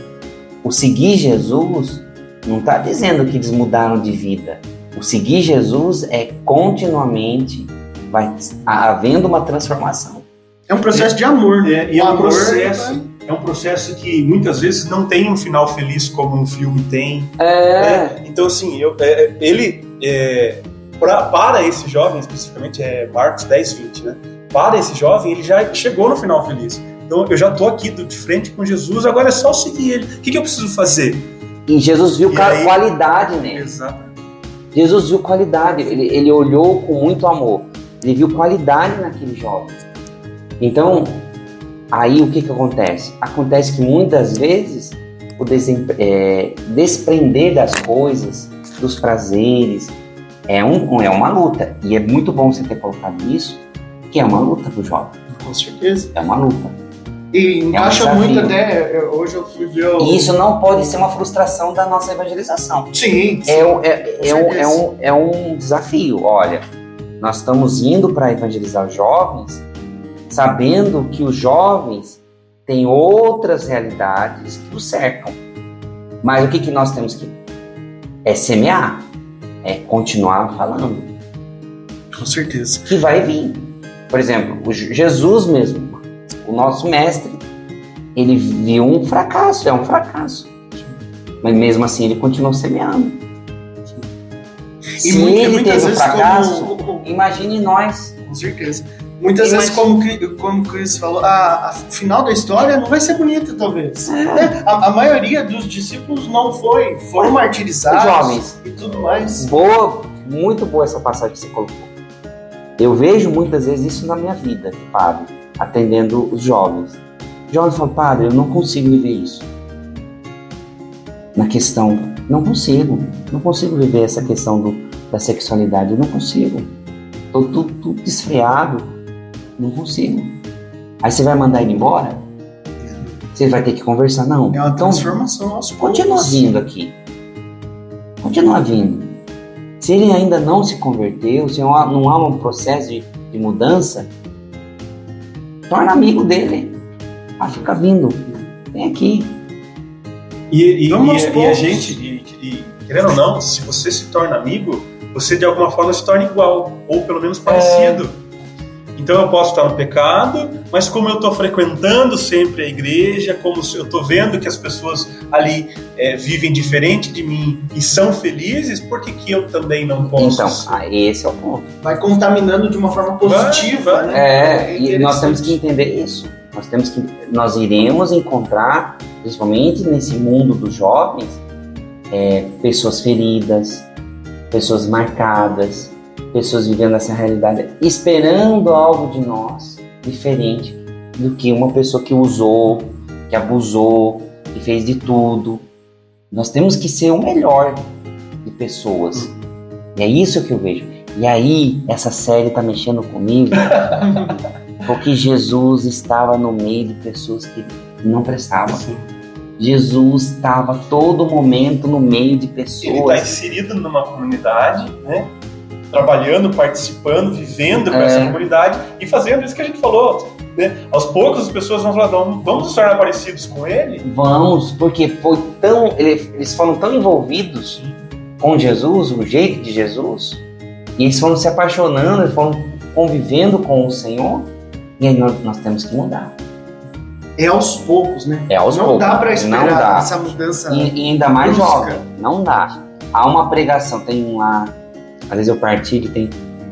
B: o seguir Jesus não tá dizendo que eles mudaram de vida. O seguir Jesus é continuamente vai havendo uma transformação.
A: É um processo de amor.
C: É, e
A: O
C: é um
A: amor,
C: processo, é um processo que muitas vezes não tem um final feliz como um filme tem.
B: É,
C: né? Então, assim, eu, é, ele, é, pra- para esse jovem, especificamente, é Marcos 10, 20, né? Para esse jovem, ele já chegou no final feliz. Então, eu já tô aqui de frente com Jesus, agora é só seguir ele. O que, que eu preciso fazer?
B: e Jesus viu
C: E aí-
B: qualidade nele.
C: Exato.
B: Jesus viu qualidade, ele, ele olhou com muito amor, ele viu qualidade naquele jovem. Então, aí o que, que acontece? Acontece que muitas vezes o é, desprender das coisas, dos prazeres, é, um, é uma luta. E é muito bom você ter colocado isso, que é uma luta para o jovem,
A: Com certeza.
B: é uma luta.
A: E encaixa
B: desafio.
A: muito até. Hoje eu fui ver o.
B: E isso não pode ser uma frustração da nossa evangelização.
A: Sim, sim.
B: É, um- é, é, um, é, um, é um desafio. Olha, nós estamos indo para evangelizar os jovens, sabendo que os jovens têm outras realidades que os cercam. Mas o que, que nós temos que é semear, é continuar falando,
A: Com certeza.
B: que vai vir. Por exemplo, o Je- Jesus mesmo, o nosso mestre, ele viu um fracasso, é um fracasso. Mas mesmo assim ele continuou semeando. Se
A: mui-
B: ele teve um fracasso,
A: como-
B: imagine nós.
A: Com certeza. Muitas
B: Imagina-
A: vezes, como, como o Chris falou, a, a final da história não vai ser bonita, talvez.
B: É.
A: Né? A, a maioria dos discípulos não foi, foram martirizados
B: Jovens.
A: e tudo mais.
B: Boa, muito boa essa passagem que você colocou. Eu vejo muitas vezes isso na minha vida, de padre, atendendo os jovens. Jovens falam, padre, eu não consigo viver isso. Na questão, não consigo, não consigo viver essa questão do, da sexualidade, eu não consigo. Tô tudo, tudo desfreado, não consigo. Aí você vai mandar ele embora? Você vai ter que conversar? Não.
A: É uma
B: Então,
A: transformação aos poucos.
B: Continua vindo aqui. Continua vindo. Se ele ainda não se converteu, se não há, não há um processo de, de mudança, torna amigo dele. Ah, fica vindo. Vem aqui.
C: E, e,
A: Vamos
C: e- e a gente, e, e, querendo ou não, se você se torna amigo, você de alguma forma se torna igual, ou pelo menos parecido. Então eu posso estar no pecado, mas como eu estou frequentando sempre a igreja, como eu estou vendo que as pessoas ali é, vivem diferente de mim e são felizes, por que, que eu também não posso?
B: Então, ah, esse é o ponto.
A: Vai contaminando de uma forma positiva,
C: Vai,
A: né?
B: É, e nós temos que entender isso. Nós temos que, nós iremos encontrar, principalmente nesse mundo dos jovens, é, pessoas feridas, pessoas marcadas, pessoas vivendo essa realidade, esperando algo de nós diferente do que uma pessoa que usou, que abusou, que fez de tudo. Nós temos que ser o melhor de pessoas. E é isso que eu vejo. E aí, essa série tá mexendo comigo, porque Jesus estava no meio de pessoas que não prestavam. Jesus estava todo momento no meio de
C: Ele está
B: pessoas.
C: inserido numa comunidade, né? Trabalhando, participando, vivendo com
B: É.
C: essa comunidade e fazendo isso que a gente falou. Né? Aos poucos as pessoas vão falar, vamos nos tornar parecidos com ele?
B: Vamos, porque foi tão, ele- eles foram tão envolvidos com Jesus, o jeito de Jesus, e eles foram se apaixonando, eles foram convivendo com o Senhor, e aí nós, nós temos que mudar.
A: É aos poucos, né?
B: É aos
A: não
B: poucos.
A: dá pra esperar
B: Não dá.
A: essa mudança.
B: E, e ainda mais
A: Brusca.
B: jovem, não dá. Há uma pregação, tem lá, às vezes eu partilho, tem,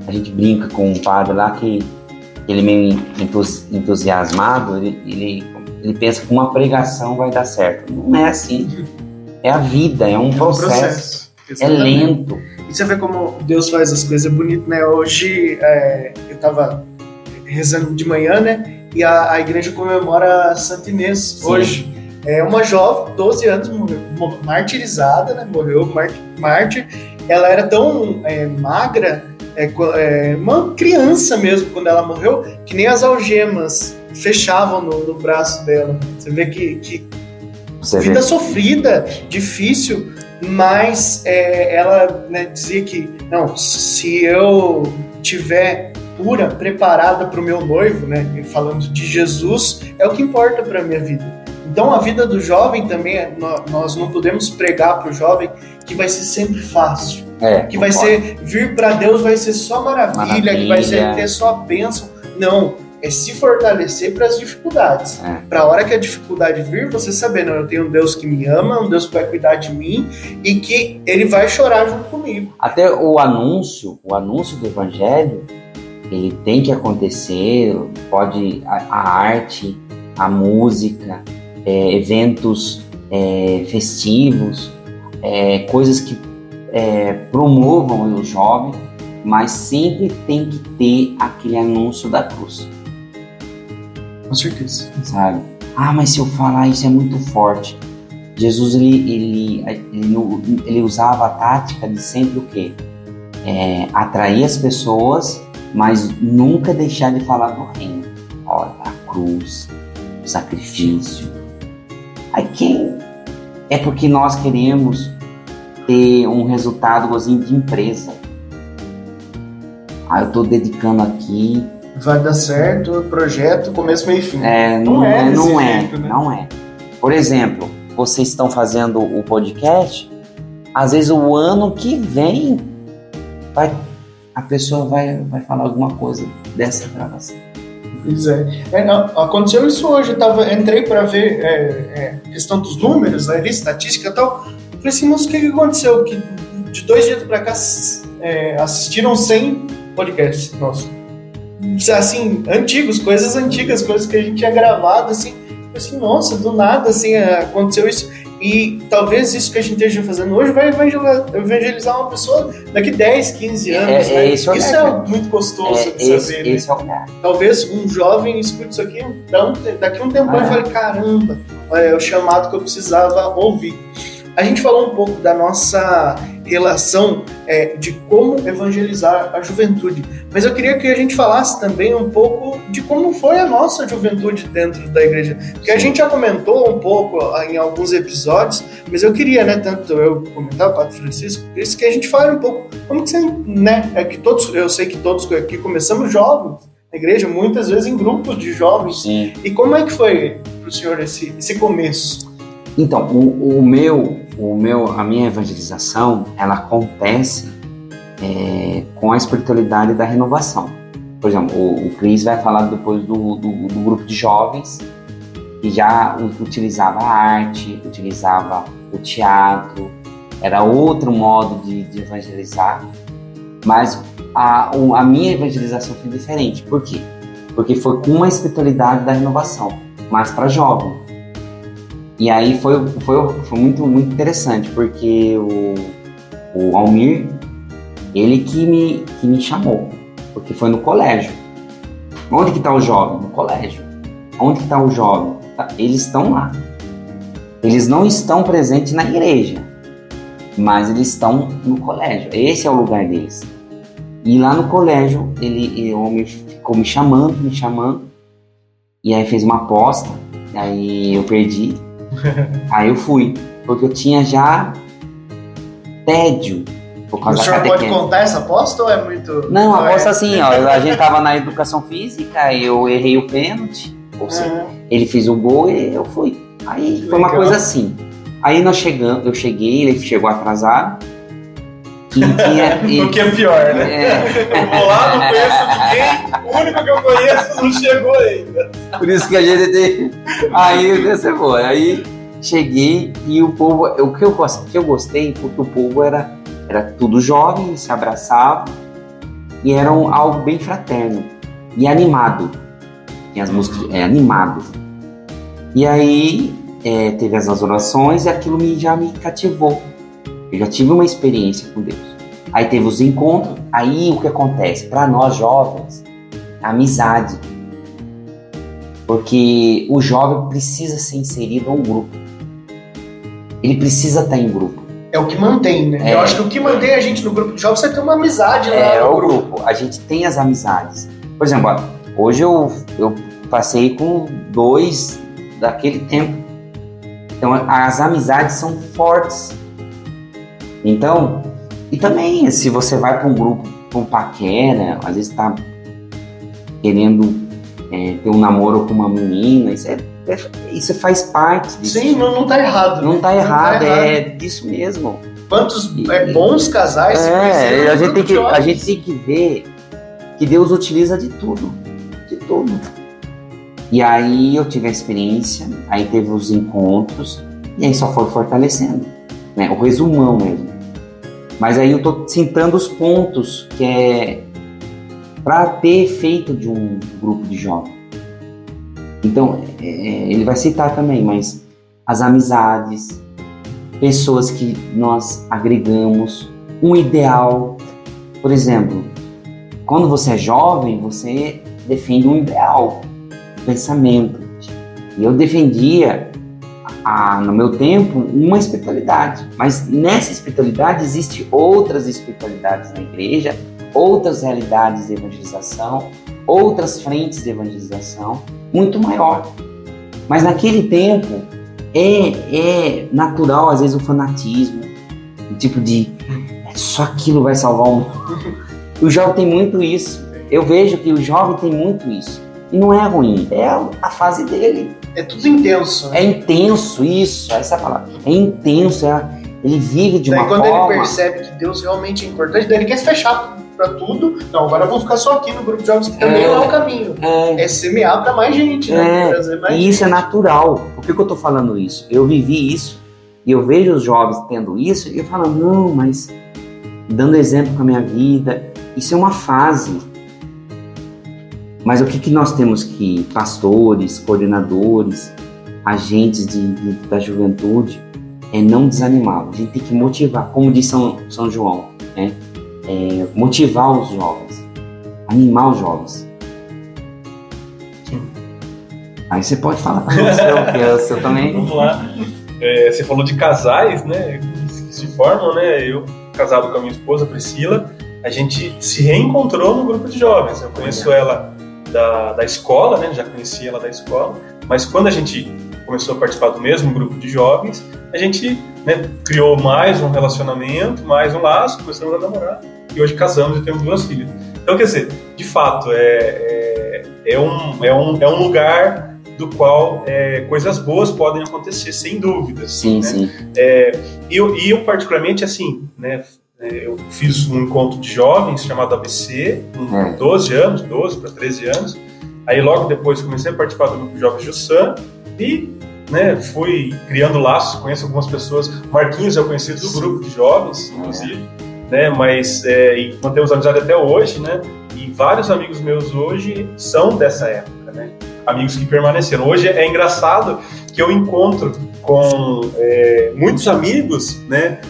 B: a gente brinca com um padre lá que ele meio entus- entusiasmado, ele, ele, ele pensa que uma pregação vai dar certo. Não é assim. É a vida, é um
A: É um
B: processo. É lento.
A: E você vê como Deus faz as coisas bonitas, né? Hoje é, eu tava rezando de manhã, né? E a, a igreja comemora Santa Inês
B: Sim.
A: hoje. É uma jovem, 12 anos, morreu, mo- martirizada, né? Morreu mártir. Ela era tão é, magra, é, é, uma criança mesmo, quando ela morreu, que nem as algemas fechavam no, no braço dela. Você vê que, que
B: Você vê.
A: vida sofrida, difícil, mas é, ela né, dizia que não, se eu tiver pura, preparada para o meu noivo, né, falando de Jesus, é o que importa para minha vida. Então a vida do jovem também, nó- nós não podemos pregar para o jovem que vai ser sempre fácil,
B: É,
A: que vai
B: concordo.
A: ser vir para Deus vai ser só maravilha, que vai ser
B: Maravilha.
A: ter só bênção. Não, é se fortalecer para as dificuldades.
B: É.
A: Para a hora que a dificuldade vir, você saber, não, eu tenho um Deus que me ama, um Deus que vai cuidar de mim e que ele vai chorar junto comigo.
B: Até o anúncio, o anúncio do evangelho, ele tem que acontecer, pode a, a arte, a música, é, eventos é, festivos, é, coisas que é, promovam o jovem, mas sempre tem que ter aquele anúncio da cruz,
A: Com certeza.
B: sabe? Ah, mas se eu falar isso é muito forte. Jesus ele, ele, ele, ele usava a tática de sempre o quê? É, atrair as pessoas, mas nunca deixar de falar do reino. Olha, a cruz, sacrifício. Aí quem é porque nós queremos ter um resultado assim, de empresa. Ah, eu estou dedicando aqui.
A: Vai dar certo, projeto, começo, meio e fim.
B: É, não, não é, não é, jeito, né? não é. Por exemplo, vocês estão fazendo o podcast, às vezes o ano que vem vai, a pessoa vai, vai falar alguma coisa dessa gravação.
A: Pois é. é não, aconteceu isso hoje. Eu tava, entrei para ver é, é, questão dos números, né, estatística e tal. Falei assim, mas o que, que aconteceu? Que de dois dias para cá é, assistiram 100 podcasts nossos. Assim, antigos, coisas antigas, coisas que a gente tinha gravado, assim. Assim, nossa, do nada, assim, aconteceu isso. E talvez isso que a gente esteja fazendo hoje vai evangelizar uma pessoa daqui 10, 15 anos. É,
B: né? é isso
A: é muito gostoso é, de
B: esse,
A: saber.
B: Esse né?
A: é talvez um jovem escute isso aqui, daqui um tempo ah. e fale: caramba, é o chamado que eu precisava ouvir. A gente falou um pouco da nossa relação é, de como evangelizar a juventude, mas eu queria que a gente falasse também um pouco de como foi a nossa juventude dentro da igreja, porque a gente já comentou um pouco ah, em alguns episódios, mas eu queria, né, tanto eu comentar o Padre Francisco, isso que a gente fale um pouco como que você, né, é que todos, eu sei que todos aqui começamos jovens na igreja, muitas vezes em grupos de jovens,
B: Sim.
A: e como é que foi para o senhor esse, esse começo?
B: Então, o, o, meu, o meu, a minha evangelização, ela acontece é, com a espiritualidade da renovação. Por exemplo, o, o Cris vai falar depois do, do, do, grupo de jovens que já utilizava a arte, utilizava o teatro, era outro modo de, de evangelizar. Mas a, a minha evangelização foi diferente. Por quê? Porque foi com a espiritualidade da renovação, mas para jovem. E aí foi, foi, foi muito, muito interessante, porque o, o Almir, ele que me, que me chamou, porque foi no colégio. Onde que está o jovem? No colégio. Onde que está o jovem? Tá, eles estão lá. Eles não estão presentes na igreja, mas eles estão no colégio. Esse é o lugar deles. E lá no colégio, ele, o homem ficou me chamando, me chamando, e aí fez uma aposta, aí eu perdi, Aí eu fui, porque eu tinha já tédio
A: por causa o senhor pode contar essa aposta ou é muito.
B: Não, a aposta é? assim, ó. A gente tava na educação física, eu errei o pênalti, ou seja, ele fez o gol e eu fui. Aí foi uma coisa assim. Aí nós chegamos, eu cheguei, ele chegou atrasado.
A: Tinha, o que é pior, né? É. Eu vou lá, não conheço ninguém, o único que eu conheço não chegou ainda.
B: Por isso que a gente tem. Aí você foi. Aí cheguei e o povo. O que eu, o que eu gostei, porque o povo era, era tudo jovem, se abraçava e era um, algo bem fraterno e animado. Tinha as músicas é, animado. E aí é, teve as orações e aquilo me, já me cativou. Eu já tive uma experiência com Deus. Aí teve os encontros. Aí o que acontece? Para nós jovens, amizade. Porque o jovem precisa ser inserido a um grupo. Ele precisa estar em grupo.
A: É o que mantém, né? É, Eu acho que o que mantém a gente no grupo de jovens é ter uma amizade lá
B: é, no o grupo. grupo. A gente tem as amizades. Por exemplo, hoje eu, eu passei com dois daquele tempo. Então as amizades são fortes. Então, e também se você vai para um grupo, para um paquera, às vezes está querendo é, ter um namoro com uma menina, isso, é, é isso faz parte
A: disso. Sim, não, não tá errado.
B: Não está errado, não tá é disso mesmo.
A: Quantos é, bons casais
B: é, a gente tem que A gente tem que ver que Deus utiliza de tudo. De tudo. E aí eu tive a experiência, aí teve os encontros, e aí só foi fortalecendo. Né? O resumão mesmo. Mas aí eu estou citando os pontos que é para ter efeito de um grupo de jovens. Então, é, é, ele vai citar também, mas as amizades, pessoas que nós agregamos, um ideal. Por exemplo, quando você é jovem, você defende um ideal, um pensamento. E eu defendia a, no meu tempo, uma espiritualidade. Mas nessa espiritualidade existe outras espiritualidades na igreja, outras realidades de evangelização, outras frentes de evangelização muito maior. Mas naquele tempo é, é natural, às vezes, o fanatismo, o tipo de "É só aquilo vai salvar o mundo. O jovem tem muito isso. Eu vejo que o jovem tem muito isso. E não é ruim, é a, fase dele.
A: É tudo intenso. né?
B: É intenso isso, essa é a palavra. É intenso, é, ele vive de
A: Daí
B: uma
A: quando
B: forma.
A: ele percebe que Deus realmente é importante, daí ele quer se fechar pra tudo. Não, agora eu vou ficar só aqui no grupo de jovens, que também
B: É.
A: não é o caminho.
B: É,
A: É semear pra mais gente, né?
B: É,
A: mais
B: E isso é
A: gente.
B: natural. Por que, que eu tô falando isso? Eu vivi isso e eu vejo os jovens tendo isso e eu falo, não, mas dando exemplo com a minha vida, isso é uma fase. Mas o que, que nós temos que, pastores, coordenadores, agentes de, de- da juventude, é não desanimá-los. A gente tem que motivar, como diz São, São João, né? É, motivar os jovens, animar os jovens. Aí você pode falar o seu, porque o seu também.
C: Vamos lá. É, você falou de casais, né? Que se formam, né? Eu, casado com a minha esposa, Priscila, a gente se reencontrou no grupo de jovens. Eu conheço ela da, da escola, né? Já conhecia ela da escola, mas quando a gente começou a participar do mesmo grupo de jovens, a gente né, criou mais um relacionamento, mais um laço, começamos a namorar e hoje casamos e temos duas filhas. Então, quer dizer, de fato, é, é, é, um, é, um, é um lugar do qual é, coisas boas podem acontecer, sem dúvidas.
B: Sim,
C: né?
B: sim.
C: E eu, eu, particularmente, assim, né, é, eu fiz um encontro de jovens chamado ABC, com
B: É.
C: 12 anos, 12 para 13 anos. Aí logo depois comecei a participar do grupo de jovens Jussan e né, fui criando laços, conheço algumas pessoas. Marquinhos é o conhecido do grupo de jovens, inclusive, né, mas é, e mantemos amizade até hoje, né? E vários amigos meus hoje são dessa época, né? Amigos que permaneceram. Hoje é engraçado que eu encontro com é, muitos amigos, né?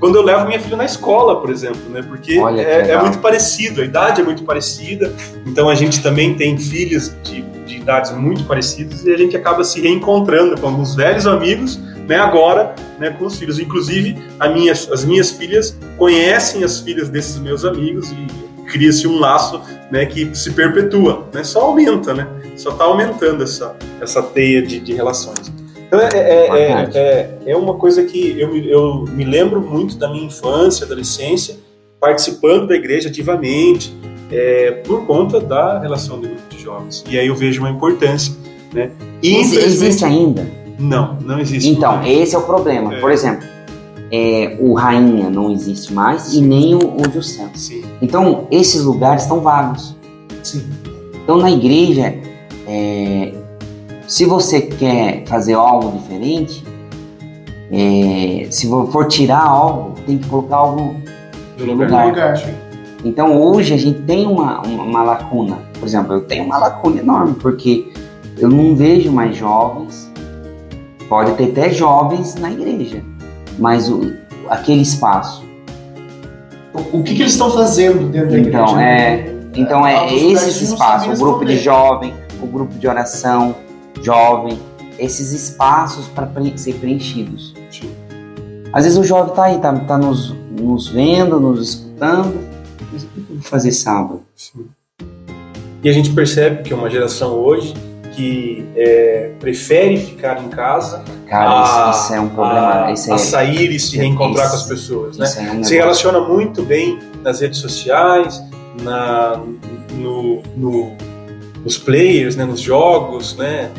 C: Quando eu levo minha filha na escola, por exemplo, né? Porque é, é muito parecido, a idade é muito parecida. Então a gente também tem filhos de, de idades muito parecidas e a gente acaba se reencontrando com alguns velhos amigos, né? Agora, né? Com os filhos. Inclusive, minha, as minhas filhas conhecem as filhas desses meus amigos e cria-se um laço, né? Que se perpetua, né? Só aumenta, né? Só está aumentando essa essa teia de, de relações. Então é, é, é, é, é uma coisa que eu, me- eu me lembro muito da minha infância, adolescência, participando da igreja ativamente, é, por conta da relação do grupo de jovens. E aí eu vejo uma importância, né? E
B: Existe ainda?
C: não, não existe.
B: Então,
C: mais.
B: esse é o problema.
C: É.
B: Por exemplo, é, o Rainha não existe mais e nem o, o Jussã.
C: Sim,
B: Então, esses lugares estão vagos.
A: Sim.
B: Então, na igreja, é, se você quer fazer algo diferente, é, se for tirar algo, tem que colocar algo no
C: lugar.
B: lugar. Então hoje a gente tem uma, uma, uma lacuna. Por exemplo, eu tenho uma lacuna enorme, porque eu não vejo mais jovens, pode ter até jovens na igreja, mas o, aquele espaço.
A: O, o que, que eles estão fazendo dentro da
B: Então,
A: igreja?
B: é- Então é esses
A: não
B: espaços,
A: sabem
B: o grupo de jovem, o grupo de oração, jovem, esses espaços para ser preenchidos. Às vezes o jovem tá aí, tá, tá nos, nos vendo, nos escutando, mas o que eu vou fazer sábado?
C: Sim. E a gente percebe que é uma geração hoje que é, prefere ficar em casa
B: Cara, isso,
C: a,
B: isso é um problema.
C: a,
B: Isso é,
C: a sair e se reencontrar
B: isso-
C: com as pessoas, né?
B: isso é um
C: se relaciona muito bem nas redes sociais, na, no, no- nos players, né, nos jogos, né?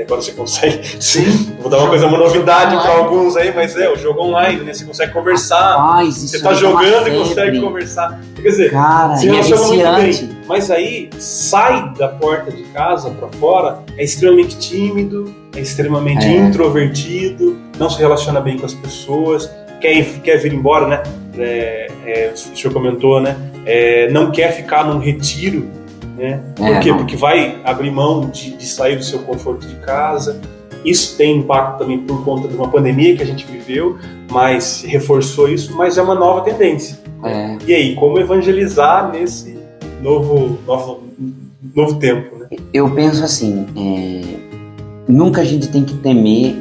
C: Agora você consegue.
A: Sim.
C: Vou dar uma coisa, uma novidade para alguns aí, mas é o jogo online, né? Você consegue conversar.
B: Rapaz,
C: Você tá
B: aí é
C: jogando e consegue conversar. Quer dizer,
B: Cara,
C: se
B: e é
C: relaciona muito bem. Mas aí sai da porta de casa para fora, é extremamente tímido, é extremamente
B: É.
C: introvertido, não se relaciona bem com as pessoas, quer, quer vir embora, né? É, é, o senhor comentou, né? É, não quer ficar num retiro, né? Por
B: É,
C: quê?
B: não.
C: Porque vai abrir mão de, de sair do seu conforto de casa. Isso tem impacto também por conta de uma pandemia que a gente viveu, mas reforçou isso, mas é uma nova tendência.
B: É,
C: E aí, como evangelizar nesse novo, novo, novo tempo, né?
B: eu penso assim, é, nunca a gente tem que temer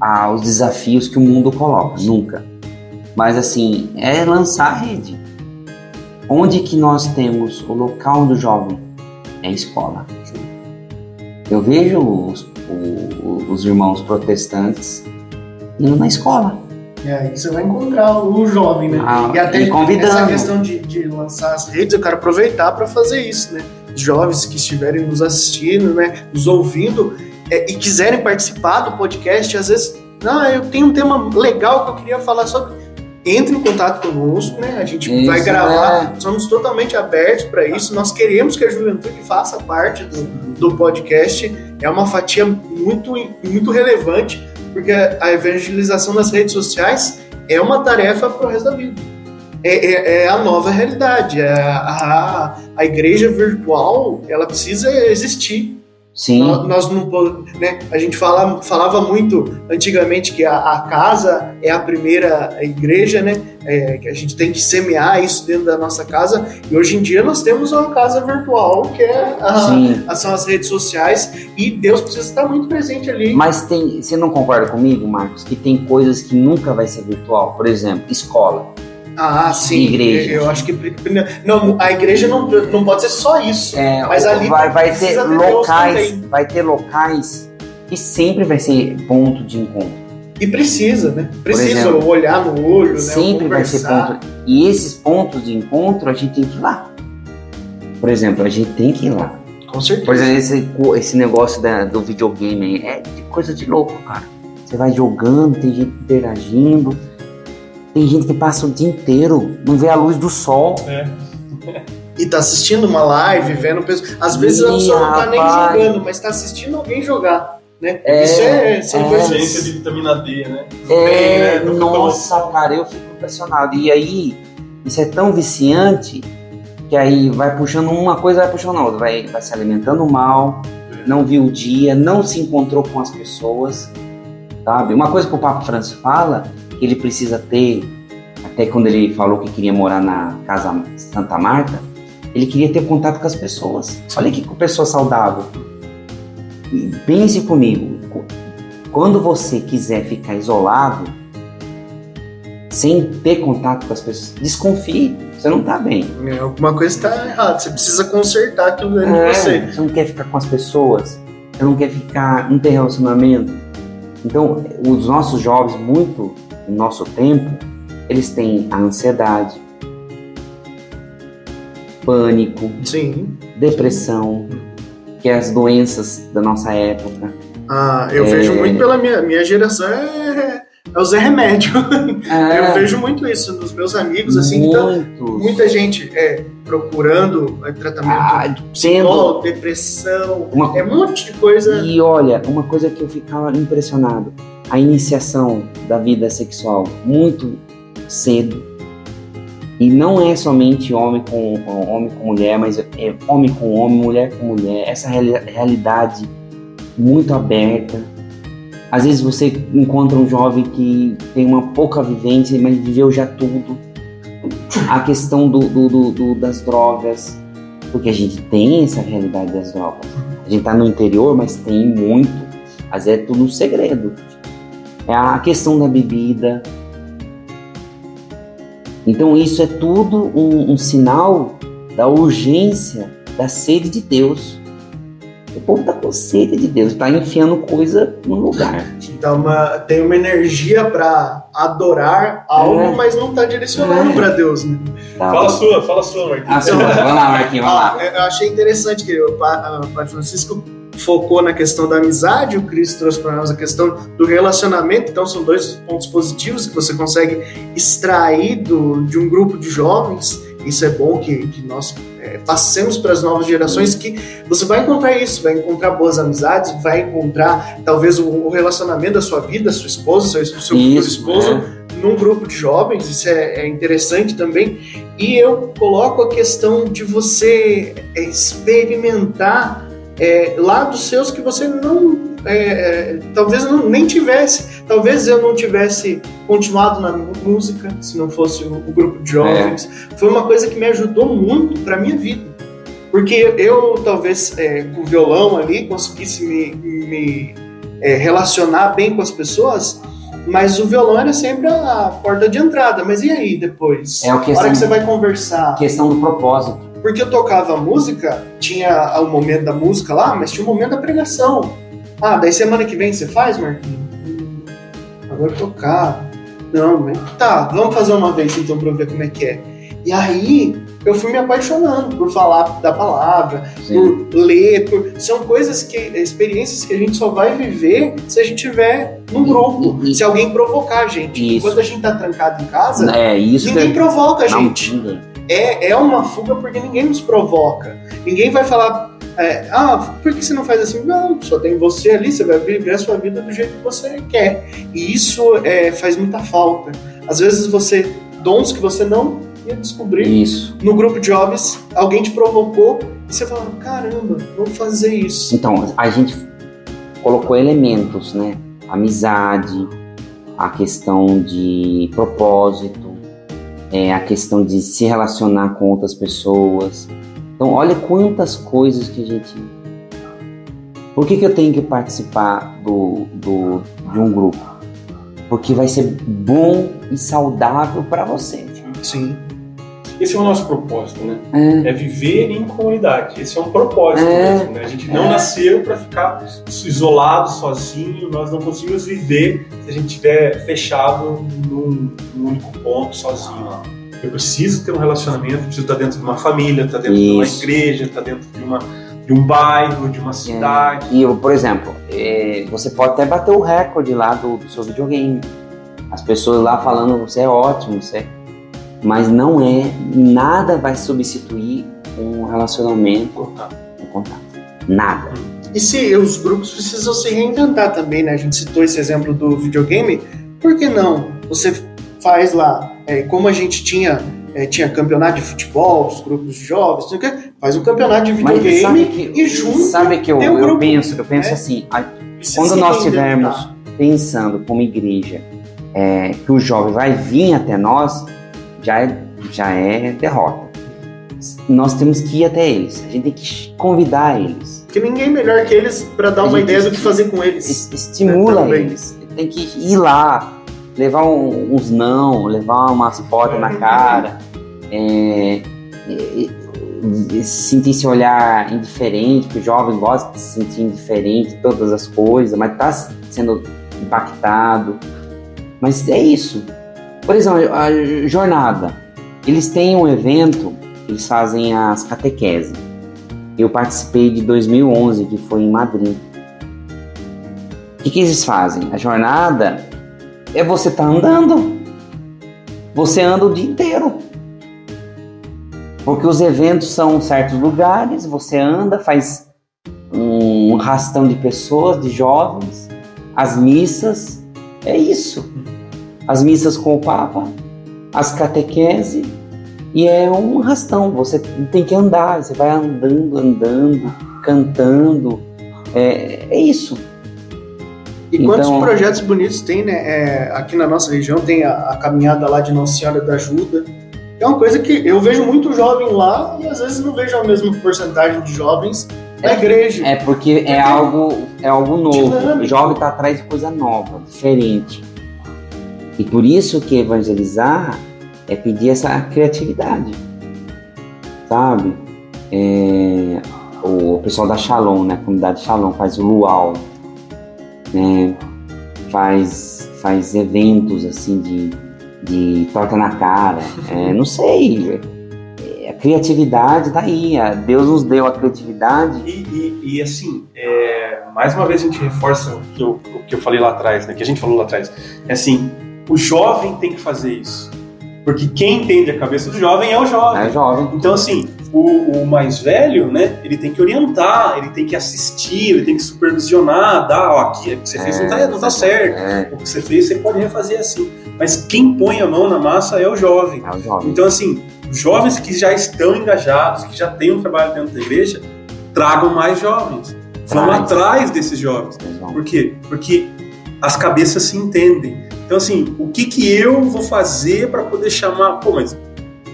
B: aos desafios que o mundo coloca, nunca. Mas assim, é lançar a rede. Onde que nós temos o local do jovem? É escola. Eu vejo os os irmãos protestantes indo na escola.
A: E aí você vai encontrar o jovem, né?
B: Ah,
A: e até
B: convidando.
A: essa questão de, de lançar as redes, eu quero aproveitar para fazer isso, né? Os jovens que estiverem nos assistindo, né? Nos ouvindo é, e quiserem participar do podcast, às vezes, não, eu tenho um tema legal que eu queria falar sobre. Entre em contato conosco, né? A gente
B: Isso,
A: vai gravar.
B: né?
A: Somos totalmente abertos para isso. Nós queremos que a juventude faça parte do, do podcast. É uma fatia muito, muito relevante, porque a evangelização nas redes sociais é uma tarefa para o resto da vida. É, é- é a nova realidade. É a, a, a igreja virtual ela precisa existir.
B: Sim,
A: Nós, nós não né, a gente fala, falava muito antigamente que a, a casa é a primeira igreja, né? É, que a gente tem que semear isso dentro da nossa casa. E hoje em dia nós temos uma casa virtual que é a- a- são as redes sociais e Deus precisa estar muito presente ali.
B: Mas tem, você não concorda comigo, Marcos, que tem coisas que nunca vai ser virtual? Por exemplo, escola.
A: Ah, sim.
B: Igreja.
A: Eu acho que não, a igreja não, não pode ser só isso.
B: É,
A: Mas ali
B: vai, vai ter locais, vai ter locais que sempre vai ser ponto de encontro.
A: E precisa, né? Precisa
B: exemplo,
A: olhar no olho, né?
B: sempre vai ser ponto. E esses pontos de encontro a gente tem que ir lá. Por exemplo, a gente tem que ir lá.
A: Com certeza.
B: Por exemplo, esse, esse negócio da- do videogame aí é coisa de louco, cara. Você vai jogando, tem gente interagindo. Tem gente que passa o dia inteiro, não vê a luz do sol.
A: E tá assistindo uma live, vendo pessoas. Às vezes a
B: Ih,
A: pessoa não tá nem
B: rapaz.
A: jogando, mas tá assistindo alguém jogar. Né?
B: É,
A: Isso é,
B: é.
A: coisas.
C: Ciência de vitamina D, né?
B: É,
C: Bem, né?
B: nossa, cara, eu fico impressionado. E aí, isso é tão viciante que aí vai puxando uma coisa, vai puxando a outra. Vai, vai se alimentando mal, não viu o dia, não se encontrou com as pessoas, sabe? Uma coisa que o Papa Francisco fala, que ele precisa ter, até quando ele falou que queria morar na Casa Santa Marta, ele queria ter contato com as pessoas. Olha que pessoa saudável. E Pense comigo, quando você quiser ficar isolado, sem ter contato com as pessoas, desconfie, você não tá bem.
A: É, Alguma coisa tá errada. Você precisa consertar aquilo dentro
B: É,
A: de você.
B: você não quer ficar com as pessoas, você não quer ficar, não ter relacionamento. Então, os nossos jovens, muito no nosso tempo, eles têm a ansiedade, pânico,
A: Sim.
B: depressão, que é as doenças da nossa época.
A: Ah, eu
B: É.
A: vejo muito pela minha, minha geração, é, é o Zé Remédio. Eu vejo muito isso nos meus amigos, assim, então,
B: muitos.
A: muita gente é, procurando é, tratamento
B: Ah,
A: psicólogo, depressão,
B: uma
A: é um monte de coisa.
B: E olha, uma coisa que eu ficava impressionado, a iniciação da vida sexual muito cedo. E não é somente homem com, homem com mulher, mas é homem com homem, mulher com mulher. Essa reali- realidade muito aberta. Às vezes você encontra um jovem que tem uma pouca vivência, mas viveu já tudo. A questão do, do- do- do- das drogas, porque a gente tem essa realidade das drogas. A gente tá no interior, mas tem muito. Vezes é tudo um segredo. É a questão da bebida. Então isso é tudo um, um sinal da urgência, da sede de Deus. O povo tá com sede de Deus, tá enfiando coisa no lugar.
A: Dá uma, tem uma energia pra adorar algo,
B: É.
A: mas não tá direcionando
B: É.
A: pra Deus, né?
B: Tá?
C: Fala a sua, fala a sua, Marquinhos.
B: Ah, sua. Vamos lá, Marquinhos, vamos lá.
A: Ah, eu achei interessante que o Pa- o Padre Francisco focou na questão da amizade, o Cristo trouxe para nós a questão do relacionamento, então são dois pontos positivos que você consegue extrair do, de um grupo de jovens. Isso é bom que, que nós é, passemos para as novas gerações que você vai encontrar isso, vai encontrar boas amizades, vai encontrar talvez o, o relacionamento da sua vida, sua esposa, seu, seu futuro
B: Isso,
A: esposo,
B: é.
A: num grupo de jovens, isso é, é interessante também. E eu coloco a questão de você experimentar é, lados seus que você não. é, é, talvez não, nem tivesse. Talvez eu não tivesse continuado na música se não fosse o, o grupo de jovens. Foi uma coisa que me ajudou muito para minha vida. Porque eu, talvez, é, com o violão ali, conseguisse me, me é, relacionar bem com as pessoas, mas o violão era sempre a porta de entrada. Mas e aí depois?
B: É o
A: A hora que você vai conversar.
B: questão do propósito.
A: Porque eu tocava música, tinha o momento da música lá, mas tinha o momento da pregação. Ah, daí semana que vem você faz, Marquinhos? Hum, agora tocar. Não, mas tá, vamos fazer uma vez então pra eu ver como é que é. E aí eu fui me apaixonando por falar da palavra,
B: Sim.
A: por ler, por... são coisas que, experiências que a gente só vai viver se a gente tiver num grupo,
B: E- e-
A: se alguém provocar a gente.
B: Isso.
A: Enquanto a gente tá trancado em casa,
B: É isso
A: ninguém
B: que
A: provoca a
B: não,
A: gente. É, é uma fuga porque ninguém nos provoca. Ninguém vai falar, é, ah, por que você não faz assim? Não, só tem você ali, você vai viver a sua vida do jeito que você quer. E isso é, faz muita falta. Às vezes você, dons que você não ia descobrir
B: Isso.
A: no grupo de jovens, alguém te provocou e você fala, caramba, vou fazer isso.
B: Então, a gente colocou elementos, né? Amizade, a questão de propósito, é, a questão de se relacionar com outras pessoas. Então, olha quantas coisas que a gente. Por que, que eu tenho que participar do, do, de um grupo? Porque vai ser bom e saudável para você.
A: Sim.
C: Esse é o nosso propósito, né?
B: É,
C: É viver em comunidade. Esse é um propósito
B: É.
C: mesmo, né? A gente não
B: É.
C: nasceu para ficar isolado, sozinho. Nós não conseguimos viver se a gente estiver fechado num, num único ponto, sozinho. Eu preciso ter um relacionamento, preciso estar dentro de uma família, estar dentro de uma
B: Isso.
C: igreja, estar dentro de, uma, de um bairro, de uma cidade.
B: E, por exemplo, é, você pode até bater o recorde lá do, do seu videogame. As pessoas lá falando, você é ótimo, você é... Mas não é, nada vai substituir um relacionamento, um contato. Nada.
A: E se os grupos precisam se reinventar também, né? A gente citou esse exemplo do videogame, por que não? Você faz lá, é, como a gente tinha, é, tinha campeonato de futebol, os grupos de jovens, não sei o quê, faz um campeonato de
B: Mas
A: videogame
B: sabe que,
A: e junto
B: sabe que eu,
A: grupo,
B: penso, eu penso
A: né?
B: assim, a- quando nós estivermos pensando como igreja é, que o jovem vai vir até nós, já é, já é derrota. Nós temos que ir até eles, a gente tem que convidar eles,
A: Porque ninguém melhor que eles para dar
B: A
A: uma ideia do que fazer com eles.
B: es- estimula
A: Também.
B: eles, tem que ir lá, levar um- uns não, levar umas portas na cara, é, e- e- sentir esse olhar indiferente, que o jovem gosta de se sentir indiferente todas as coisas, mas está sendo impactado. Mas é isso. Por exemplo, a jornada. Eles têm um evento, eles fazem as catequese. Eu participei de 2011, que foi em Madrid. O que, que eles fazem? A jornada é você estar andando. Você anda o dia inteiro. Porque os eventos são certos lugares, você anda, faz um rastão de pessoas, de jovens, as missas, é isso. As missas com o Papa, as catequese, e é um rastão, você tem que andar, você vai andando, andando, cantando, é, é isso.
A: E quantos
B: Então-
A: projetos bonitos tem, né? É, aqui na nossa região tem a, a caminhada lá de Nossa Senhora da Ajuda. É uma coisa que eu vejo muito jovem lá e às vezes não vejo a mesma porcentagem de jovens na igreja.
B: É porque é algo, é algo novo.
A: Dinâmico.
B: O jovem está atrás de coisa nova, diferente. E por isso que evangelizar é pedir essa criatividade. Sabe? É, o pessoal da Shalom, né? A comunidade Shalom faz o luau, né? Faz, faz eventos assim de, de torta na cara. É, não sei. É, A criatividade tá aí. a- Deus nos deu a criatividade
C: E, e- e, assim, é, mais uma vez a gente reforça o que, eu, o que eu falei lá atrás, né? Que a gente falou lá atrás. É assim, o jovem tem que fazer isso. Porque quem entende a cabeça do jovem é o jovem.
B: É jovem.
C: Então, assim, o, o mais velho, né, ele tem que orientar, ele tem que assistir, ele tem que supervisionar, dar, ó, aqui, o que você fez não tá, não tá certo,
B: É,
C: o que você fez você pode refazer assim. Mas quem põe a mão na massa é o jovem.
B: é o jovem.
C: Então, assim, os jovens que já estão engajados, que já têm um trabalho dentro da igreja, tragam mais jovens. Vão atrás desses jovens.
B: É.
C: Por quê? Porque as cabeças se entendem. Então, assim, o que, que eu vou fazer para poder chamar. Pô, mas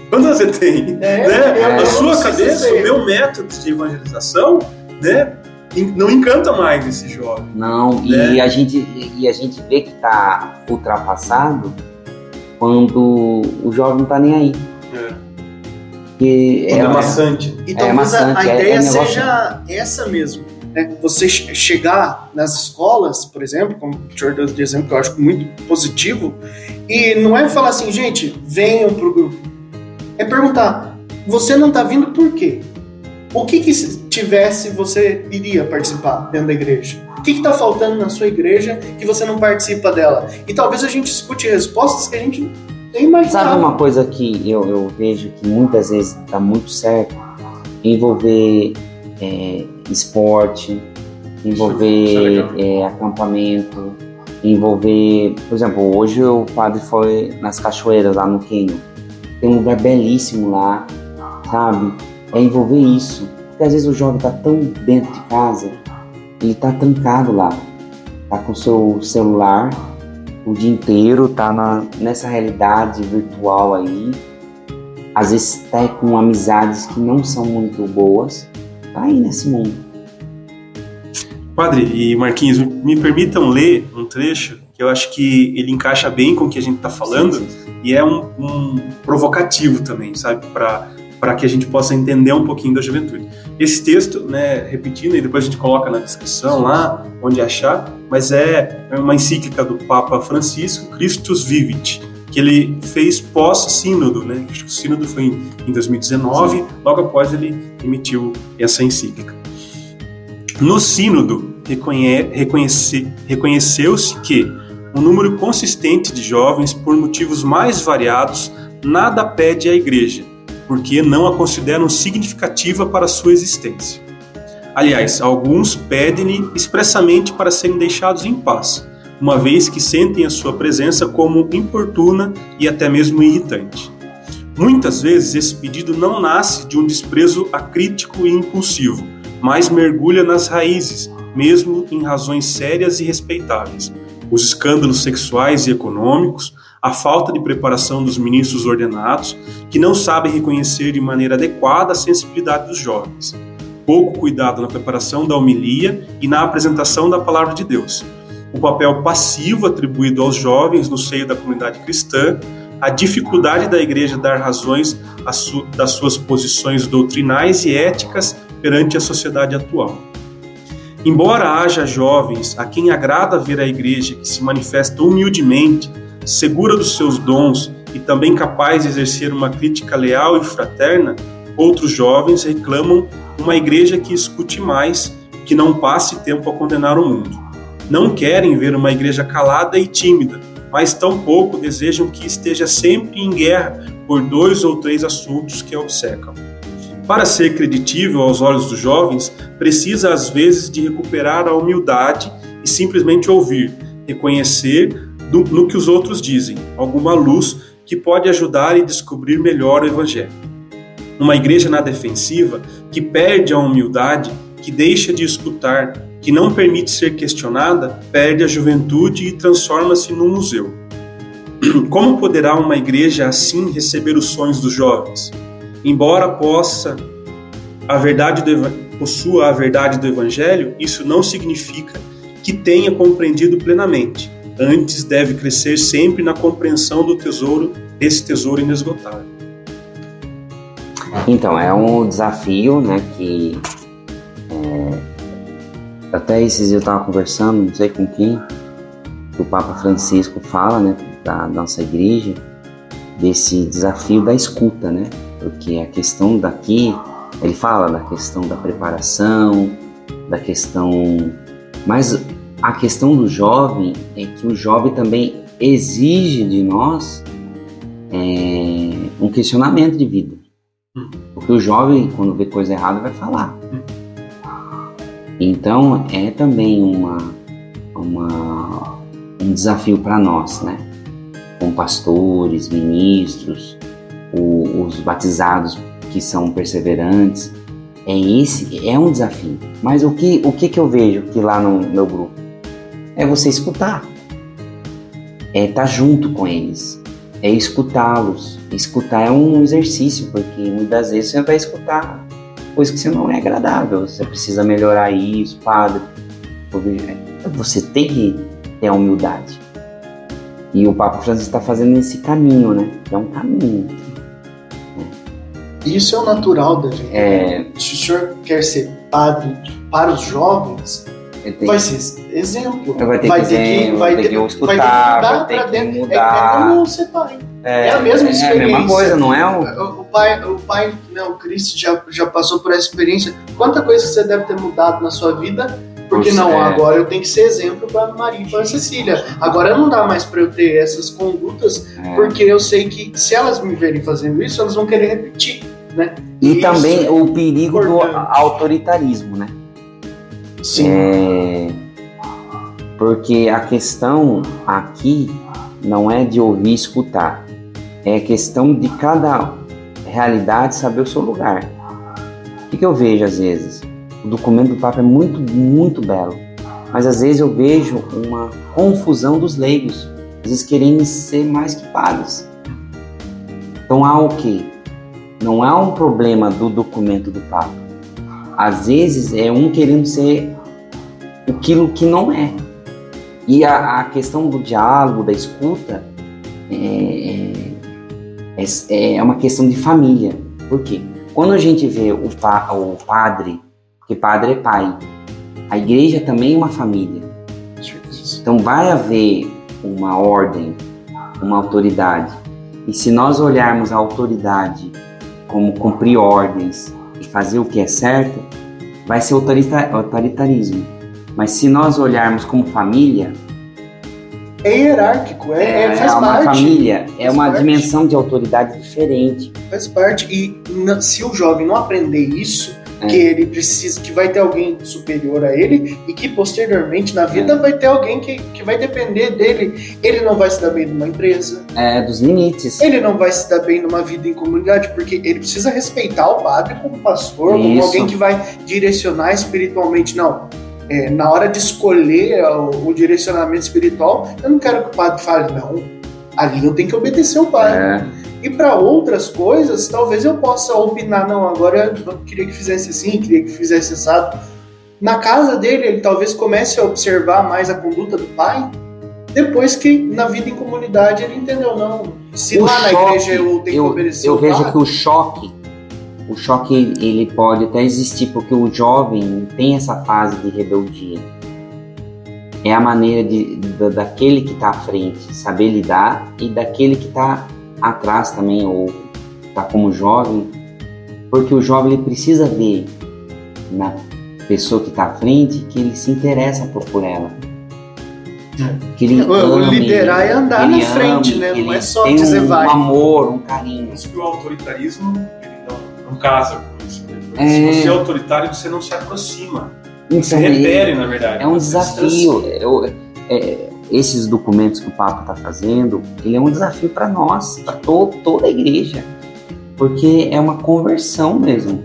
C: quando você tem
A: É,
C: né,
A: eu
C: a
A: não
C: sua cabeça, o meu método de evangelização, né, não encanta mais esse jovem.
B: Não,
C: Né?
B: e, a gente, e a gente vê que tá ultrapassado quando o jovem não tá nem aí.
C: É. Quando é,
B: é,
C: maçante.
A: E
B: É
A: talvez a-
B: maçante,
A: a,
B: é-
A: ideia
B: é
A: seja essa mesmo. Né? Você chegar nas escolas, por exemplo, como o senhor deu de exemplo, que eu acho muito positivo, e não é falar assim, gente, venham pro grupo. É perguntar, você não está vindo por quê? O que, que se tivesse você iria participar dentro da igreja? O que está faltando na sua igreja que você não participa dela? E talvez a gente escute respostas que a gente nem mais
B: Sabe uma coisa que eu, eu vejo que muitas vezes dá muito certo? Envolver é, esporte, envolver é, é, acampamento, envolver, por exemplo, hoje o padre foi nas cachoeiras lá no Quênia. Tem um lugar belíssimo lá, sabe? É envolver isso. Porque às vezes o jovem está tão dentro de casa, ele está trancado lá, tá com seu celular o dia inteiro, tá na, nessa realidade virtual aí. Às vezes tá com amizades que não são muito boas, tá aí nesse mundo.
C: Padre e Marquinhos, me permitam ler um trecho que eu acho que ele encaixa bem com o que a gente está falando sim, sim, e é um, um, provocativo também, sabe, para que a gente possa entender um pouquinho da juventude. Esse texto, né, repetindo, e depois a gente coloca na descrição lá, onde achar, mas é uma encíclica do Papa Francisco, Christus Vivit, que ele fez pós-sínodo, né? O sínodo foi em 2019, logo após ele emitiu essa encíclica. No sínodo, reconhece, reconheceu-se que um número consistente de jovens, por motivos mais variados, nada pede à igreja, porque não a consideram significativa para sua existência. Aliás, alguns pedem-lhe expressamente para serem deixados em paz, uma vez que sentem a sua presença como importuna e até mesmo irritante. Muitas vezes esse pedido não nasce de um desprezo acrítico e impulsivo, mas mergulha nas raízes, mesmo em razões sérias e respeitáveis. Os escândalos sexuais e econômicos, a falta de preparação dos ministros ordenados, que não sabem reconhecer de maneira adequada a sensibilidade dos jovens. Pouco cuidado na preparação da homilia e na apresentação da palavra de Deus. O papel passivo atribuído aos jovens no seio da comunidade cristã, a dificuldade da igreja dar razões das suas posições doutrinais e éticas perante a sociedade atual. Embora haja jovens a quem agrada ver a igreja que se manifesta humildemente, segura dos seus dons e também capaz de exercer uma crítica leal e fraterna, outros jovens reclamam uma igreja que escute mais, que não passe tempo a condenar o mundo. Não querem ver uma igreja calada e tímida, mas tampouco desejam que esteja sempre em guerra por dois ou três assuntos que a obcecam. Para ser creditível aos olhos dos jovens, precisa às vezes de recuperar a humildade e simplesmente ouvir, reconhecer do, no que os outros dizem, alguma luz que pode ajudar e descobrir melhor o Evangelho. Uma igreja na defensiva que perde a humildade, que deixa de escutar, que não permite ser questionada, perde a juventude e transforma-se num museu. Como poderá uma igreja assim receber os sonhos dos jovens? Embora possa a verdade do, possua a verdade do evangelho, isso não significa que tenha compreendido plenamente. Antes deve crescer sempre na compreensão do tesouro, desse tesouro inesgotável.
B: Então, é um desafio, né, que é, até esses eu estava conversando, não sei com quem, que o Papa Francisco fala, né, da nossa igreja, desse desafio da escuta, né, porque a questão daqui, ele fala da questão da preparação, da questão. Mas a questão do jovem é que o jovem também exige de nós é, um questionamento de vida. Porque o jovem, quando vê coisa errada, vai falar. Então é também uma, uma um desafio para nós, né? Com pastores, ministros, o, os batizados que são perseverantes. É esse, é um desafio. Mas o que, o que, que eu vejo que lá no meu grupo é você escutar, é estar tá junto com eles, é escutá-los. Escutar é um exercício, porque muitas vezes você vai escutar coisa que você não é agradável. Você precisa melhorar isso, padre. Você tem que ter a humildade. E o Papa Francisco está fazendo esse caminho, né? É um caminho.
A: Isso é o natural da gente. É... Se o senhor quer ser padre, para os jovens,
B: tem
A: vai ser exemplo.
B: Vai ter
A: vai
B: que
A: ter que,
B: ver,
A: vai
B: vai ter que
A: ter,
B: escutar,
A: vai ter que mudar
B: vai ter
A: pra
B: que
A: dentro. É- É,
B: mudar.
A: como ser pai.
B: É,
A: É a mesma
B: É a mesma
A: experiência.
B: coisa, não é? Um,
A: O pai, o pai, né, o Chris já, já passou por essa experiência. Quanta coisa você deve ter mudado na sua vida? Porque
B: Por
A: não,
B: ser-
A: agora eu tenho que ser exemplo para Maria e para Cecília. Agora não dá mais para eu ter essas condutas,
B: é.
A: porque eu sei que se elas me verem fazendo isso, elas vão querer repetir, né?
B: E também
A: é
B: o perigo do autoritarismo, né?
A: Sim.
B: É, porque a questão aqui não é de ouvir e escutar, é questão de cada realidade saber o seu lugar. O que, que eu vejo às vezes? O documento do Papa é muito, muito belo, mas às vezes eu vejo uma confusão dos leigos, às vezes querendo ser mais que padres. Então há o quê? Não há um problema do documento do Papa. Às vezes é um querendo ser aquilo que não é. E a, a questão do diálogo, da escuta, é, é, é uma questão de família. Por quê? Quando a gente vê o, pa, o padre, porque padre é pai, a igreja também é uma família. Então vai haver uma ordem, uma autoridade. E se nós olharmos a autoridade como cumprir ordens e fazer o que é certo, vai ser autorita- autoritarismo. Mas se nós olharmos como família,
A: É hierárquico, é, é- faz
B: uma
A: parte.
B: família, é uma
A: parte.
B: dimensão de autoridade diferente.
A: Faz parte. E se o jovem não aprender isso,
B: É.
A: que ele precisa, que vai ter alguém superior a ele e que posteriormente na vida
B: É.
A: vai ter alguém que, que vai depender dele. Ele não vai se dar bem numa empresa,
B: É, dos limites.
A: ele não vai se dar bem numa vida em comunidade, porque ele precisa respeitar o padre como pastor, como
B: Isso.
A: alguém que vai direcionar espiritualmente. Não. É, na hora de escolher o, o direcionamento espiritual, eu não quero que o padre fale, não. Ali eu tenho que obedecer o padre.
B: É,
A: E para outras coisas, talvez eu possa opinar, não, agora eu queria que fizesse assim, queria que fizesse assado. Na casa dele, ele talvez comece a observar mais a conduta do pai, depois que na vida em comunidade ele entendeu, não. Se
B: O
A: lá na
B: choque,
A: igreja eu tenho que
B: eu,
A: obedecer
B: eu
A: o
B: vejo
A: padre,
B: que o choque, o choque ele pode até existir porque o jovem tem essa fase de rebeldia. É a maneira de, da- daquele que está à frente saber lidar e daquele que está atrás também ou está como jovem, porque o jovem ele precisa ver na pessoa que está à frente que ele se interessa por, por ela. Que ele
A: O-
B: ame,
A: liderar é andar na frente, né? Não é só
B: tem
A: dizer
B: um,
A: vai.
B: um amor, um carinho.
C: Por isso que o autoritarismo não, casa com isso. né?
B: É.
C: Se você é autoritário, você não se aproxima. Você
B: Então,
C: repele, na verdade.
B: É um
C: Você
B: desafio. Eu- é, esses documentos que o Papa está fazendo, ele é um desafio para nós, para toda a igreja, porque é uma conversão mesmo.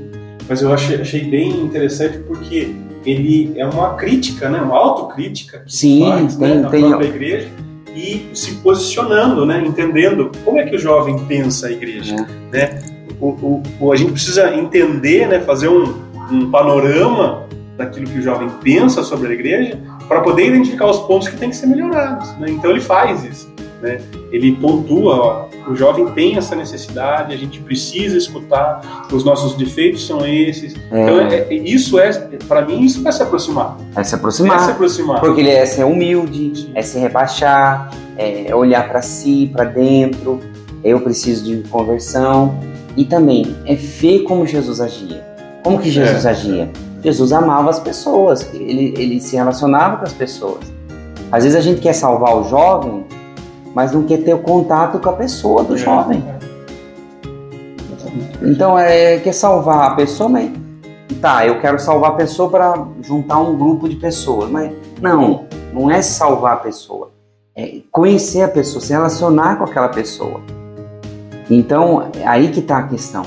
C: Mas eu achei, achei bem interessante porque ele é uma crítica, né? Uma autocrítica que
B: Sim,
C: faz né?
B: tem-
C: na
B: tem-
C: igreja e se posicionando, né? Entendendo como é que o jovem pensa a igreja, né? O, o- a gente precisa entender, né? Fazer um, um panorama daquilo que o jovem pensa sobre a igreja para poder identificar os pontos que têm que ser melhorados, né? Então ele faz isso, né? Ele pontua, ó, o jovem tem essa necessidade, a gente precisa escutar, os nossos defeitos são esses. Então é- é- isso é, para mim, isso é se aproximar.
B: É se
C: É se
B: aproximar.
C: aproximar.
B: Porque ele é ser humilde, é se rebaixar, é olhar para si, para dentro. Eu preciso de conversão. E também é ver como Jesus agia. Como que Jesus
C: É.
B: agia? Jesus amava as pessoas, ele, ele se relacionava com as pessoas. Às vezes a gente quer salvar o jovem, mas não quer ter o contato com a pessoa do
C: É.
B: jovem. Então é quer salvar a pessoa, mas tá, eu quero salvar a pessoa para juntar um grupo de pessoas, mas não, não é salvar a pessoa, é conhecer a pessoa, se relacionar com aquela pessoa. Então é aí que tá a questão.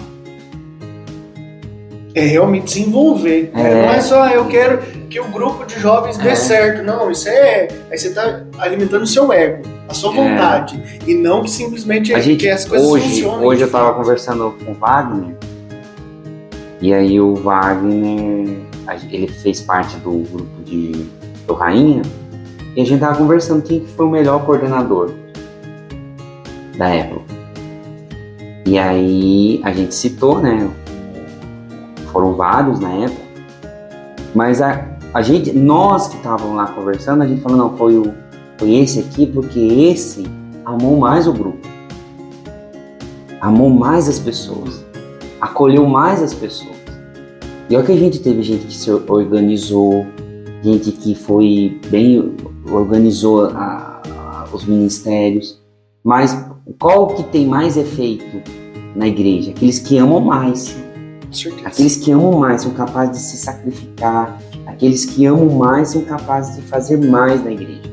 A: É realmente se envolver. né?
B: É.
A: Não é só, ah, eu quero que o grupo de jovens dê
B: É.
A: certo. Não, isso é. Aí você tá alimentando o seu ego, a sua
B: É.
A: vontade. E não que simplesmente
B: A
A: é
B: gente
A: que as coisas
B: hoje,
A: funcionem.
B: hoje eu tava
A: fato.
B: conversando com o Wagner e aí o Wagner ele fez parte do grupo de do Rainha e a gente tava conversando quem que foi o melhor coordenador da época. E aí a gente citou, né? Foram vários na época. Mas a, a gente, nós que estávamos lá conversando, a gente falou, não, foi, o, foi esse aqui, porque esse amou mais o grupo. Amou mais as pessoas. Acolheu mais as pessoas. E olha que a gente teve gente que se organizou, gente que foi bem, organizou a, a, os ministérios. Mas qual que tem mais efeito na igreja? Aqueles que amam mais. Aqueles que amam mais são capazes de se sacrificar. Aqueles que amam mais são capazes de fazer mais na igreja.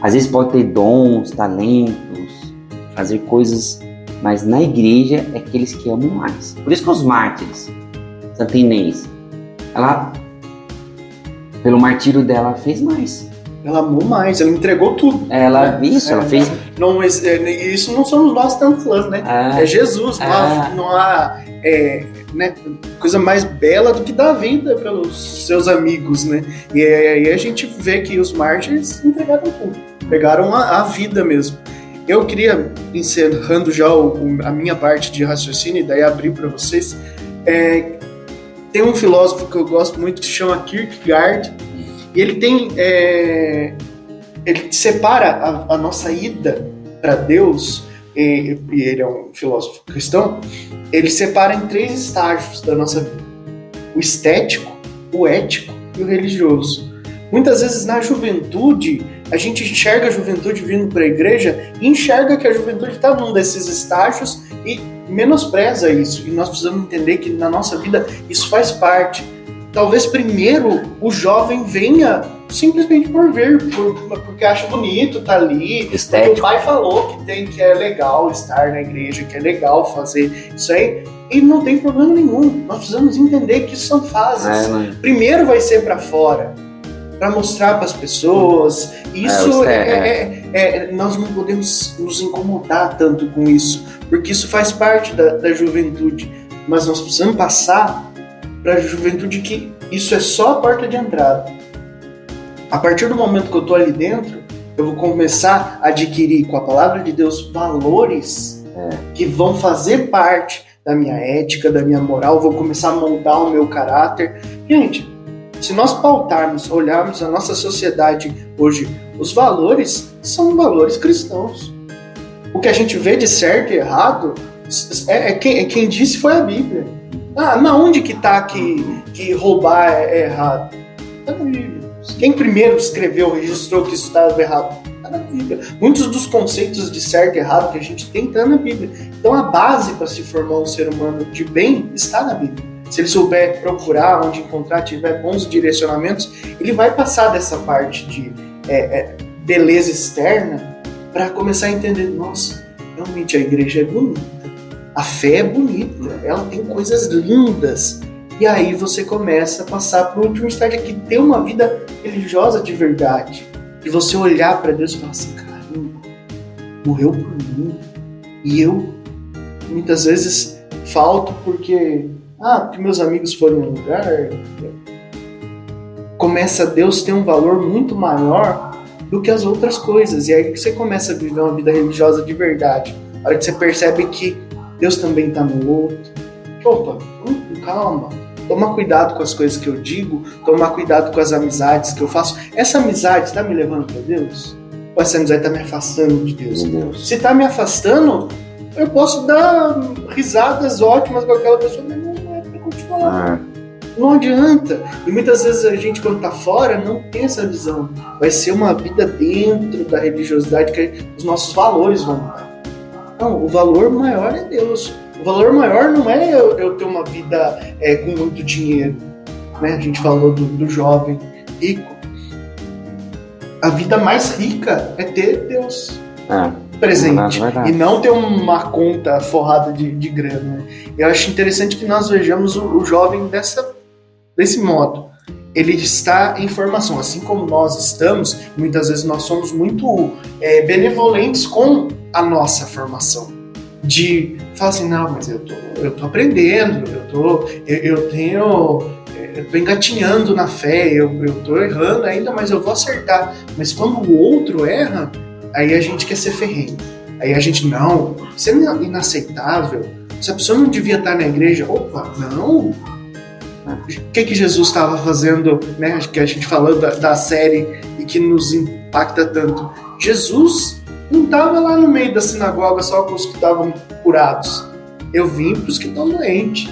B: Às vezes pode ter dons, talentos, fazer coisas, mas na igreja é aqueles que amam mais. Por isso que os mártires, Santa Inês, ela, pelo martírio dela, fez mais.
A: Ela amou mais, ela entregou tudo.
B: Ela, né? isso, ela é, fez.
A: Não, é, isso não somos nós tanto fãs, né? Ah, é Jesus, não há, ah. não há é, né, coisa mais bela do que dar vida pelos seus amigos, né? E aí a gente vê que os mártires entregaram tudo, pegaram a, a vida mesmo. Eu queria, encerrando já o, a minha parte de raciocínio, e daí abrir para vocês, é, tem um filósofo que eu gosto muito que se chama Kierkegaard, e ele tem. É, ele separa a, a nossa ida para Deus, e, e, ele é um filósofo cristão, ele separa em três estágios da nossa vida: o estético, o ético e o religioso. Muitas vezes na juventude, a gente enxerga a juventude vindo para a igreja e enxerga que a juventude está num desses estágios e menospreza isso. E nós precisamos entender que na nossa vida isso faz parte talvez primeiro o jovem venha simplesmente por ver, por, porque acha bonito, tá ali.
B: Estético.
A: O pai falou que tem que é legal estar na igreja, que é legal fazer isso aí. E não tem problema nenhum. Nós precisamos entender que isso são fases. É, Primeiro vai ser para fora, para mostrar para as pessoas. Isso é, é, é, é, nós não podemos nos incomodar tanto com isso, porque isso faz parte da, da juventude. Mas nós precisamos passar para a juventude que isso é só a porta de entrada. A partir do momento que eu estou ali dentro, eu vou começar a adquirir com a palavra de Deus valores é. que vão fazer parte da minha ética, da minha moral, vou começar a moldar o meu caráter. Gente, se nós pautarmos, olharmos a nossa sociedade hoje, os valores são valores cristãos. O que a gente vê de certo e errado é, é, quem, é quem disse foi a Bíblia. Ah, na onde que tá que, que roubar é, é errado? Tá na Bíblia. Quem primeiro escreveu, registrou que isso estava errado? Tá na Bíblia. Muitos dos conceitos de certo e errado que a gente tem tá na Bíblia. Então a base para se formar um ser humano de bem está na Bíblia. Se ele souber procurar onde encontrar, tiver bons direcionamentos, ele vai passar dessa parte de é, é, beleza externa para começar a entender, nossa, realmente a igreja é bonita a fé é bonita, ela tem coisas lindas. E aí você começa a passar para o último estágio que ter uma vida religiosa de verdade. E você olhar para Deus e falar assim, caramba, morreu por mim. E eu muitas vezes falto porque ah, porque meus amigos foram em um lugar. Começa Deus ter um valor muito maior do que as outras coisas. E aí você começa a viver uma vida religiosa de verdade. A hora que você percebe que Deus também está no outro. Opa, hum, calma. Tomar cuidado com as coisas que eu digo, tomar cuidado com as amizades que eu faço. Essa amizade está me levando para Deus? Ou essa amizade está me afastando de Deus? Deus. Se está me afastando, eu posso dar risadas ótimas com aquela pessoa, mas não é para continuar. Ah. Não adianta. E muitas vezes a gente, quando está fora, não tem essa visão. Vai ser uma vida dentro da religiosidade que os nossos valores vão mudar. Não, o valor maior é Deus. O valor maior não é eu, eu ter uma vida é, com muito dinheiro. Né? A gente falou do, do jovem rico. A vida mais rica é ter Deus é, presente. É e não ter uma conta forrada de, de grana. Eu acho interessante que nós vejamos o, o jovem dessa, desse modo ele está em formação, assim como nós estamos, muitas vezes nós somos muito é, benevolentes com a nossa formação. De falar assim, não, mas eu tô, eu tô aprendendo, eu, tô, eu, eu tenho. Eu tô engatinhando na fé, eu, eu tô errando ainda, mas eu vou acertar. Mas quando o outro erra, aí a gente quer ser ferrenho. Aí a gente, não, isso é inaceitável. Se a pessoa não devia estar na igreja, opa, não, O que, que Jesus estava fazendo, né? Que a gente falou da, da série e que nos impacta tanto. Jesus não estava lá no meio da sinagoga só com os que estavam curados. Eu vim para os que estão doentes,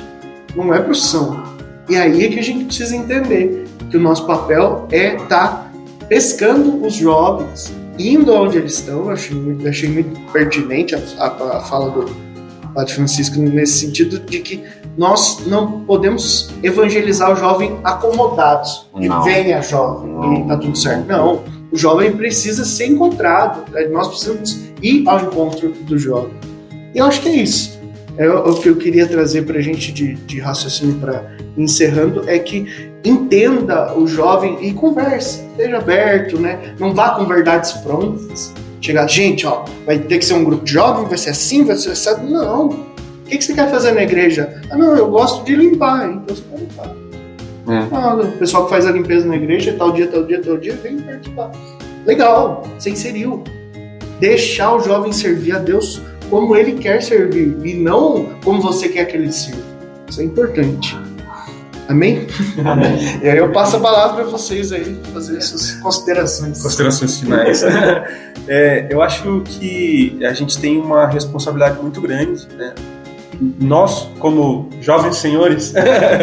A: não é para os são. E aí é que a gente precisa entender que o nosso papel é estar tá pescando os jovens, indo onde eles estão. Achei muito, achei muito pertinente a, a, a fala do Padre Francisco nesse sentido de que nós não podemos evangelizar o jovem acomodados. E venha, jovem, não. e tá tudo certo. Não. O jovem precisa ser encontrado. Nós precisamos ir ao encontro do jovem. E eu acho que é isso. É o que eu queria trazer para a gente de, de raciocínio para encerrando é que entenda o jovem e converse, esteja aberto, né? Não vá com verdades prontas. Chegar, gente, ó, vai ter que ser um grupo de jovens, vai ser assim, vai ser assim. Não. O que, que você quer fazer na igreja? Ah, não, eu gosto de limpar, então você vai limpar. É. Ah, o pessoal que faz a limpeza na igreja, tal dia, tal dia, tal dia, vem participar. Legal, você inseriu. Deixar o jovem servir a Deus como ele quer servir e não como você quer que ele sirva. Isso é importante. Amém? Amém. e aí eu passo a palavra para vocês aí fazer essas considerações.
C: Considerações finais. é, eu acho que a gente tem uma responsabilidade muito grande, né? Nós, como jovens senhores,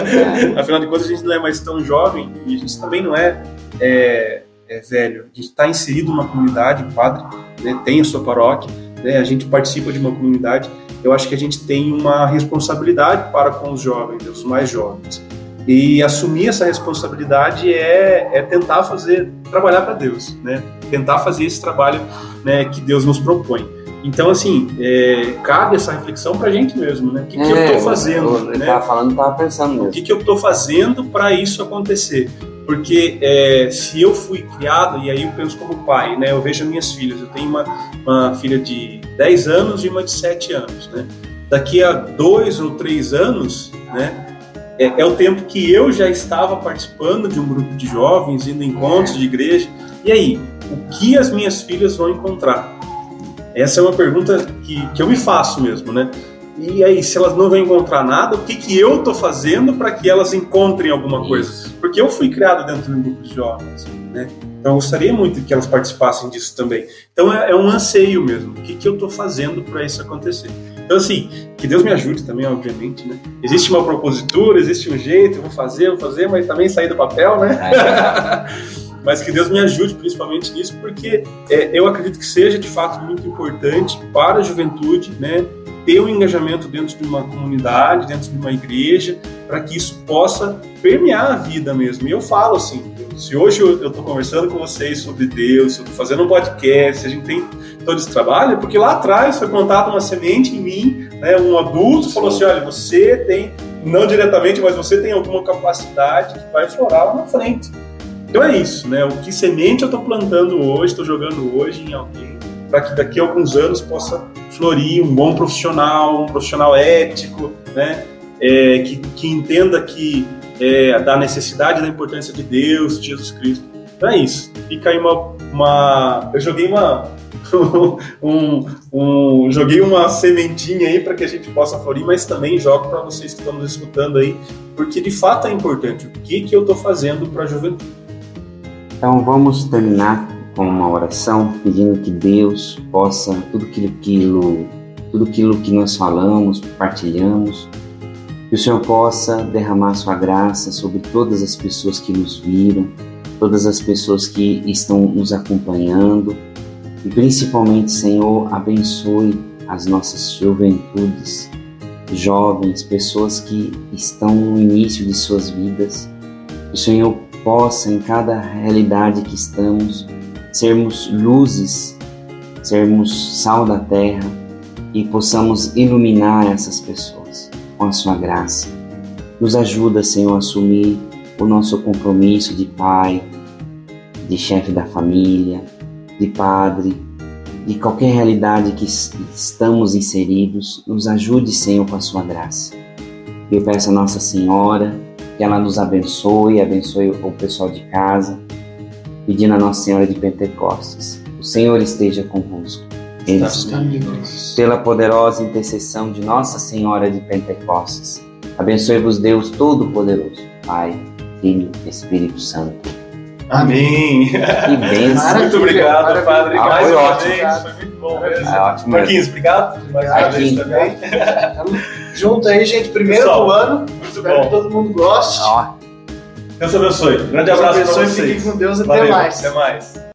C: afinal de contas a gente não é mais tão jovem e a gente também não é, é, é velho. A gente está inserido numa comunidade, o padre né, tem a sua paróquia, né, a gente participa de uma comunidade. Eu acho que a gente tem uma responsabilidade para com os jovens, os mais jovens. E assumir essa responsabilidade é, é tentar fazer, trabalhar para Deus, né? Tentar fazer esse trabalho né, que Deus nos propõe. Então, assim, é, cabe essa reflexão para a gente mesmo, né? O que, é, que eu estou fazendo? Eu,
B: eu né? tava falando, estava pensando mesmo.
C: O que, que eu estou fazendo para isso acontecer? Porque é, se eu fui criado, e aí eu penso como pai, né? Eu vejo as minhas filhas. Eu tenho uma, uma filha de 10 anos e uma de 7 anos, né? Daqui a dois ou três anos, né? é, é, o tempo que eu já estava participando de um grupo de jovens, indo em encontros de igreja. E aí, o que as minhas filhas vão encontrar? Essa é uma pergunta que, que eu me faço mesmo, né? E aí, se elas não vão encontrar nada, o que, que eu estou fazendo para que elas encontrem alguma coisa? Porque eu fui criado dentro de um grupo de jovens, né? Então, eu gostaria muito que elas participassem disso também. Então, é, é um anseio mesmo. O que, que eu estou fazendo para isso acontecer? Então, assim, que Deus me ajude também, obviamente, né? Existe uma propositura, existe um jeito, eu vou fazer, vou fazer, mas também sair do papel, né? É. mas que Deus me ajude principalmente nisso, porque é, eu acredito que seja de fato muito importante para a juventude, né? Ter um engajamento dentro de uma comunidade, dentro de uma igreja, para que isso possa permear a vida mesmo. E eu falo assim, se hoje eu estou conversando com vocês sobre Deus, se eu estou fazendo um podcast, a gente tem todo esse trabalho, porque lá atrás foi plantada uma semente em mim, né, um adulto falou assim, olha, você tem, não diretamente, mas você tem alguma capacidade que vai florar lá na frente. Então é isso, né? O que semente eu estou plantando hoje, estou jogando hoje em alguém, para que daqui a alguns anos possa florir um bom profissional, um profissional ético, né? É, que, que entenda que é, da necessidade da importância de Deus, de Jesus Cristo. Então é isso. Fica aí uma. uma eu joguei uma, um, um, joguei uma sementinha aí para que a gente possa florir, mas também jogo para vocês que estão nos escutando aí, porque de fato é importante. O que, que eu estou fazendo para a juventude?
B: Então vamos terminar com uma oração pedindo que Deus possa tudo aquilo, tudo aquilo que nós falamos, partilhamos, que o Senhor possa derramar sua graça sobre todas as pessoas que nos viram, todas as pessoas que estão nos acompanhando e principalmente, Senhor, abençoe as nossas juventudes, jovens, pessoas que estão no início de suas vidas. Que o Senhor possa, em cada realidade que estamos, sermos luzes, sermos sal da terra e possamos iluminar essas pessoas com a sua graça. Nos ajuda, Senhor, a assumir o nosso compromisso de pai, de chefe da família, de Padre, de qualquer realidade que estamos inseridos, nos ajude, Senhor, com a sua graça. Eu peço a Nossa Senhora que ela nos abençoe, abençoe o pessoal de casa, pedindo a Nossa Senhora de Pentecostes. O Senhor esteja convosco. Ele está pela poderosa intercessão de Nossa Senhora de Pentecostes. Abençoe-vos Deus Todo-Poderoso, Pai, Filho, e Espírito Santo.
D: Amém.
B: Que bênção.
D: Muito obrigado,
A: Maravilha.
D: Padre.
B: Ah,
D: mais
B: foi ótimo.
D: Foi muito bom ah, mesmo.
B: Ah, ótimo
D: Marquinhos, obrigado. Mais uma vez também.
A: junto aí, gente. Primeiro
D: Pessoal,
A: do ano. Espero
D: bom.
A: que todo mundo goste.
B: Ah.
D: Deus abençoe. Grande
A: Deus
D: abraço
A: abençoe, pra
D: vocês.
A: Fiquem com Deus. Até
D: Valeu.
A: mais.
D: Até mais.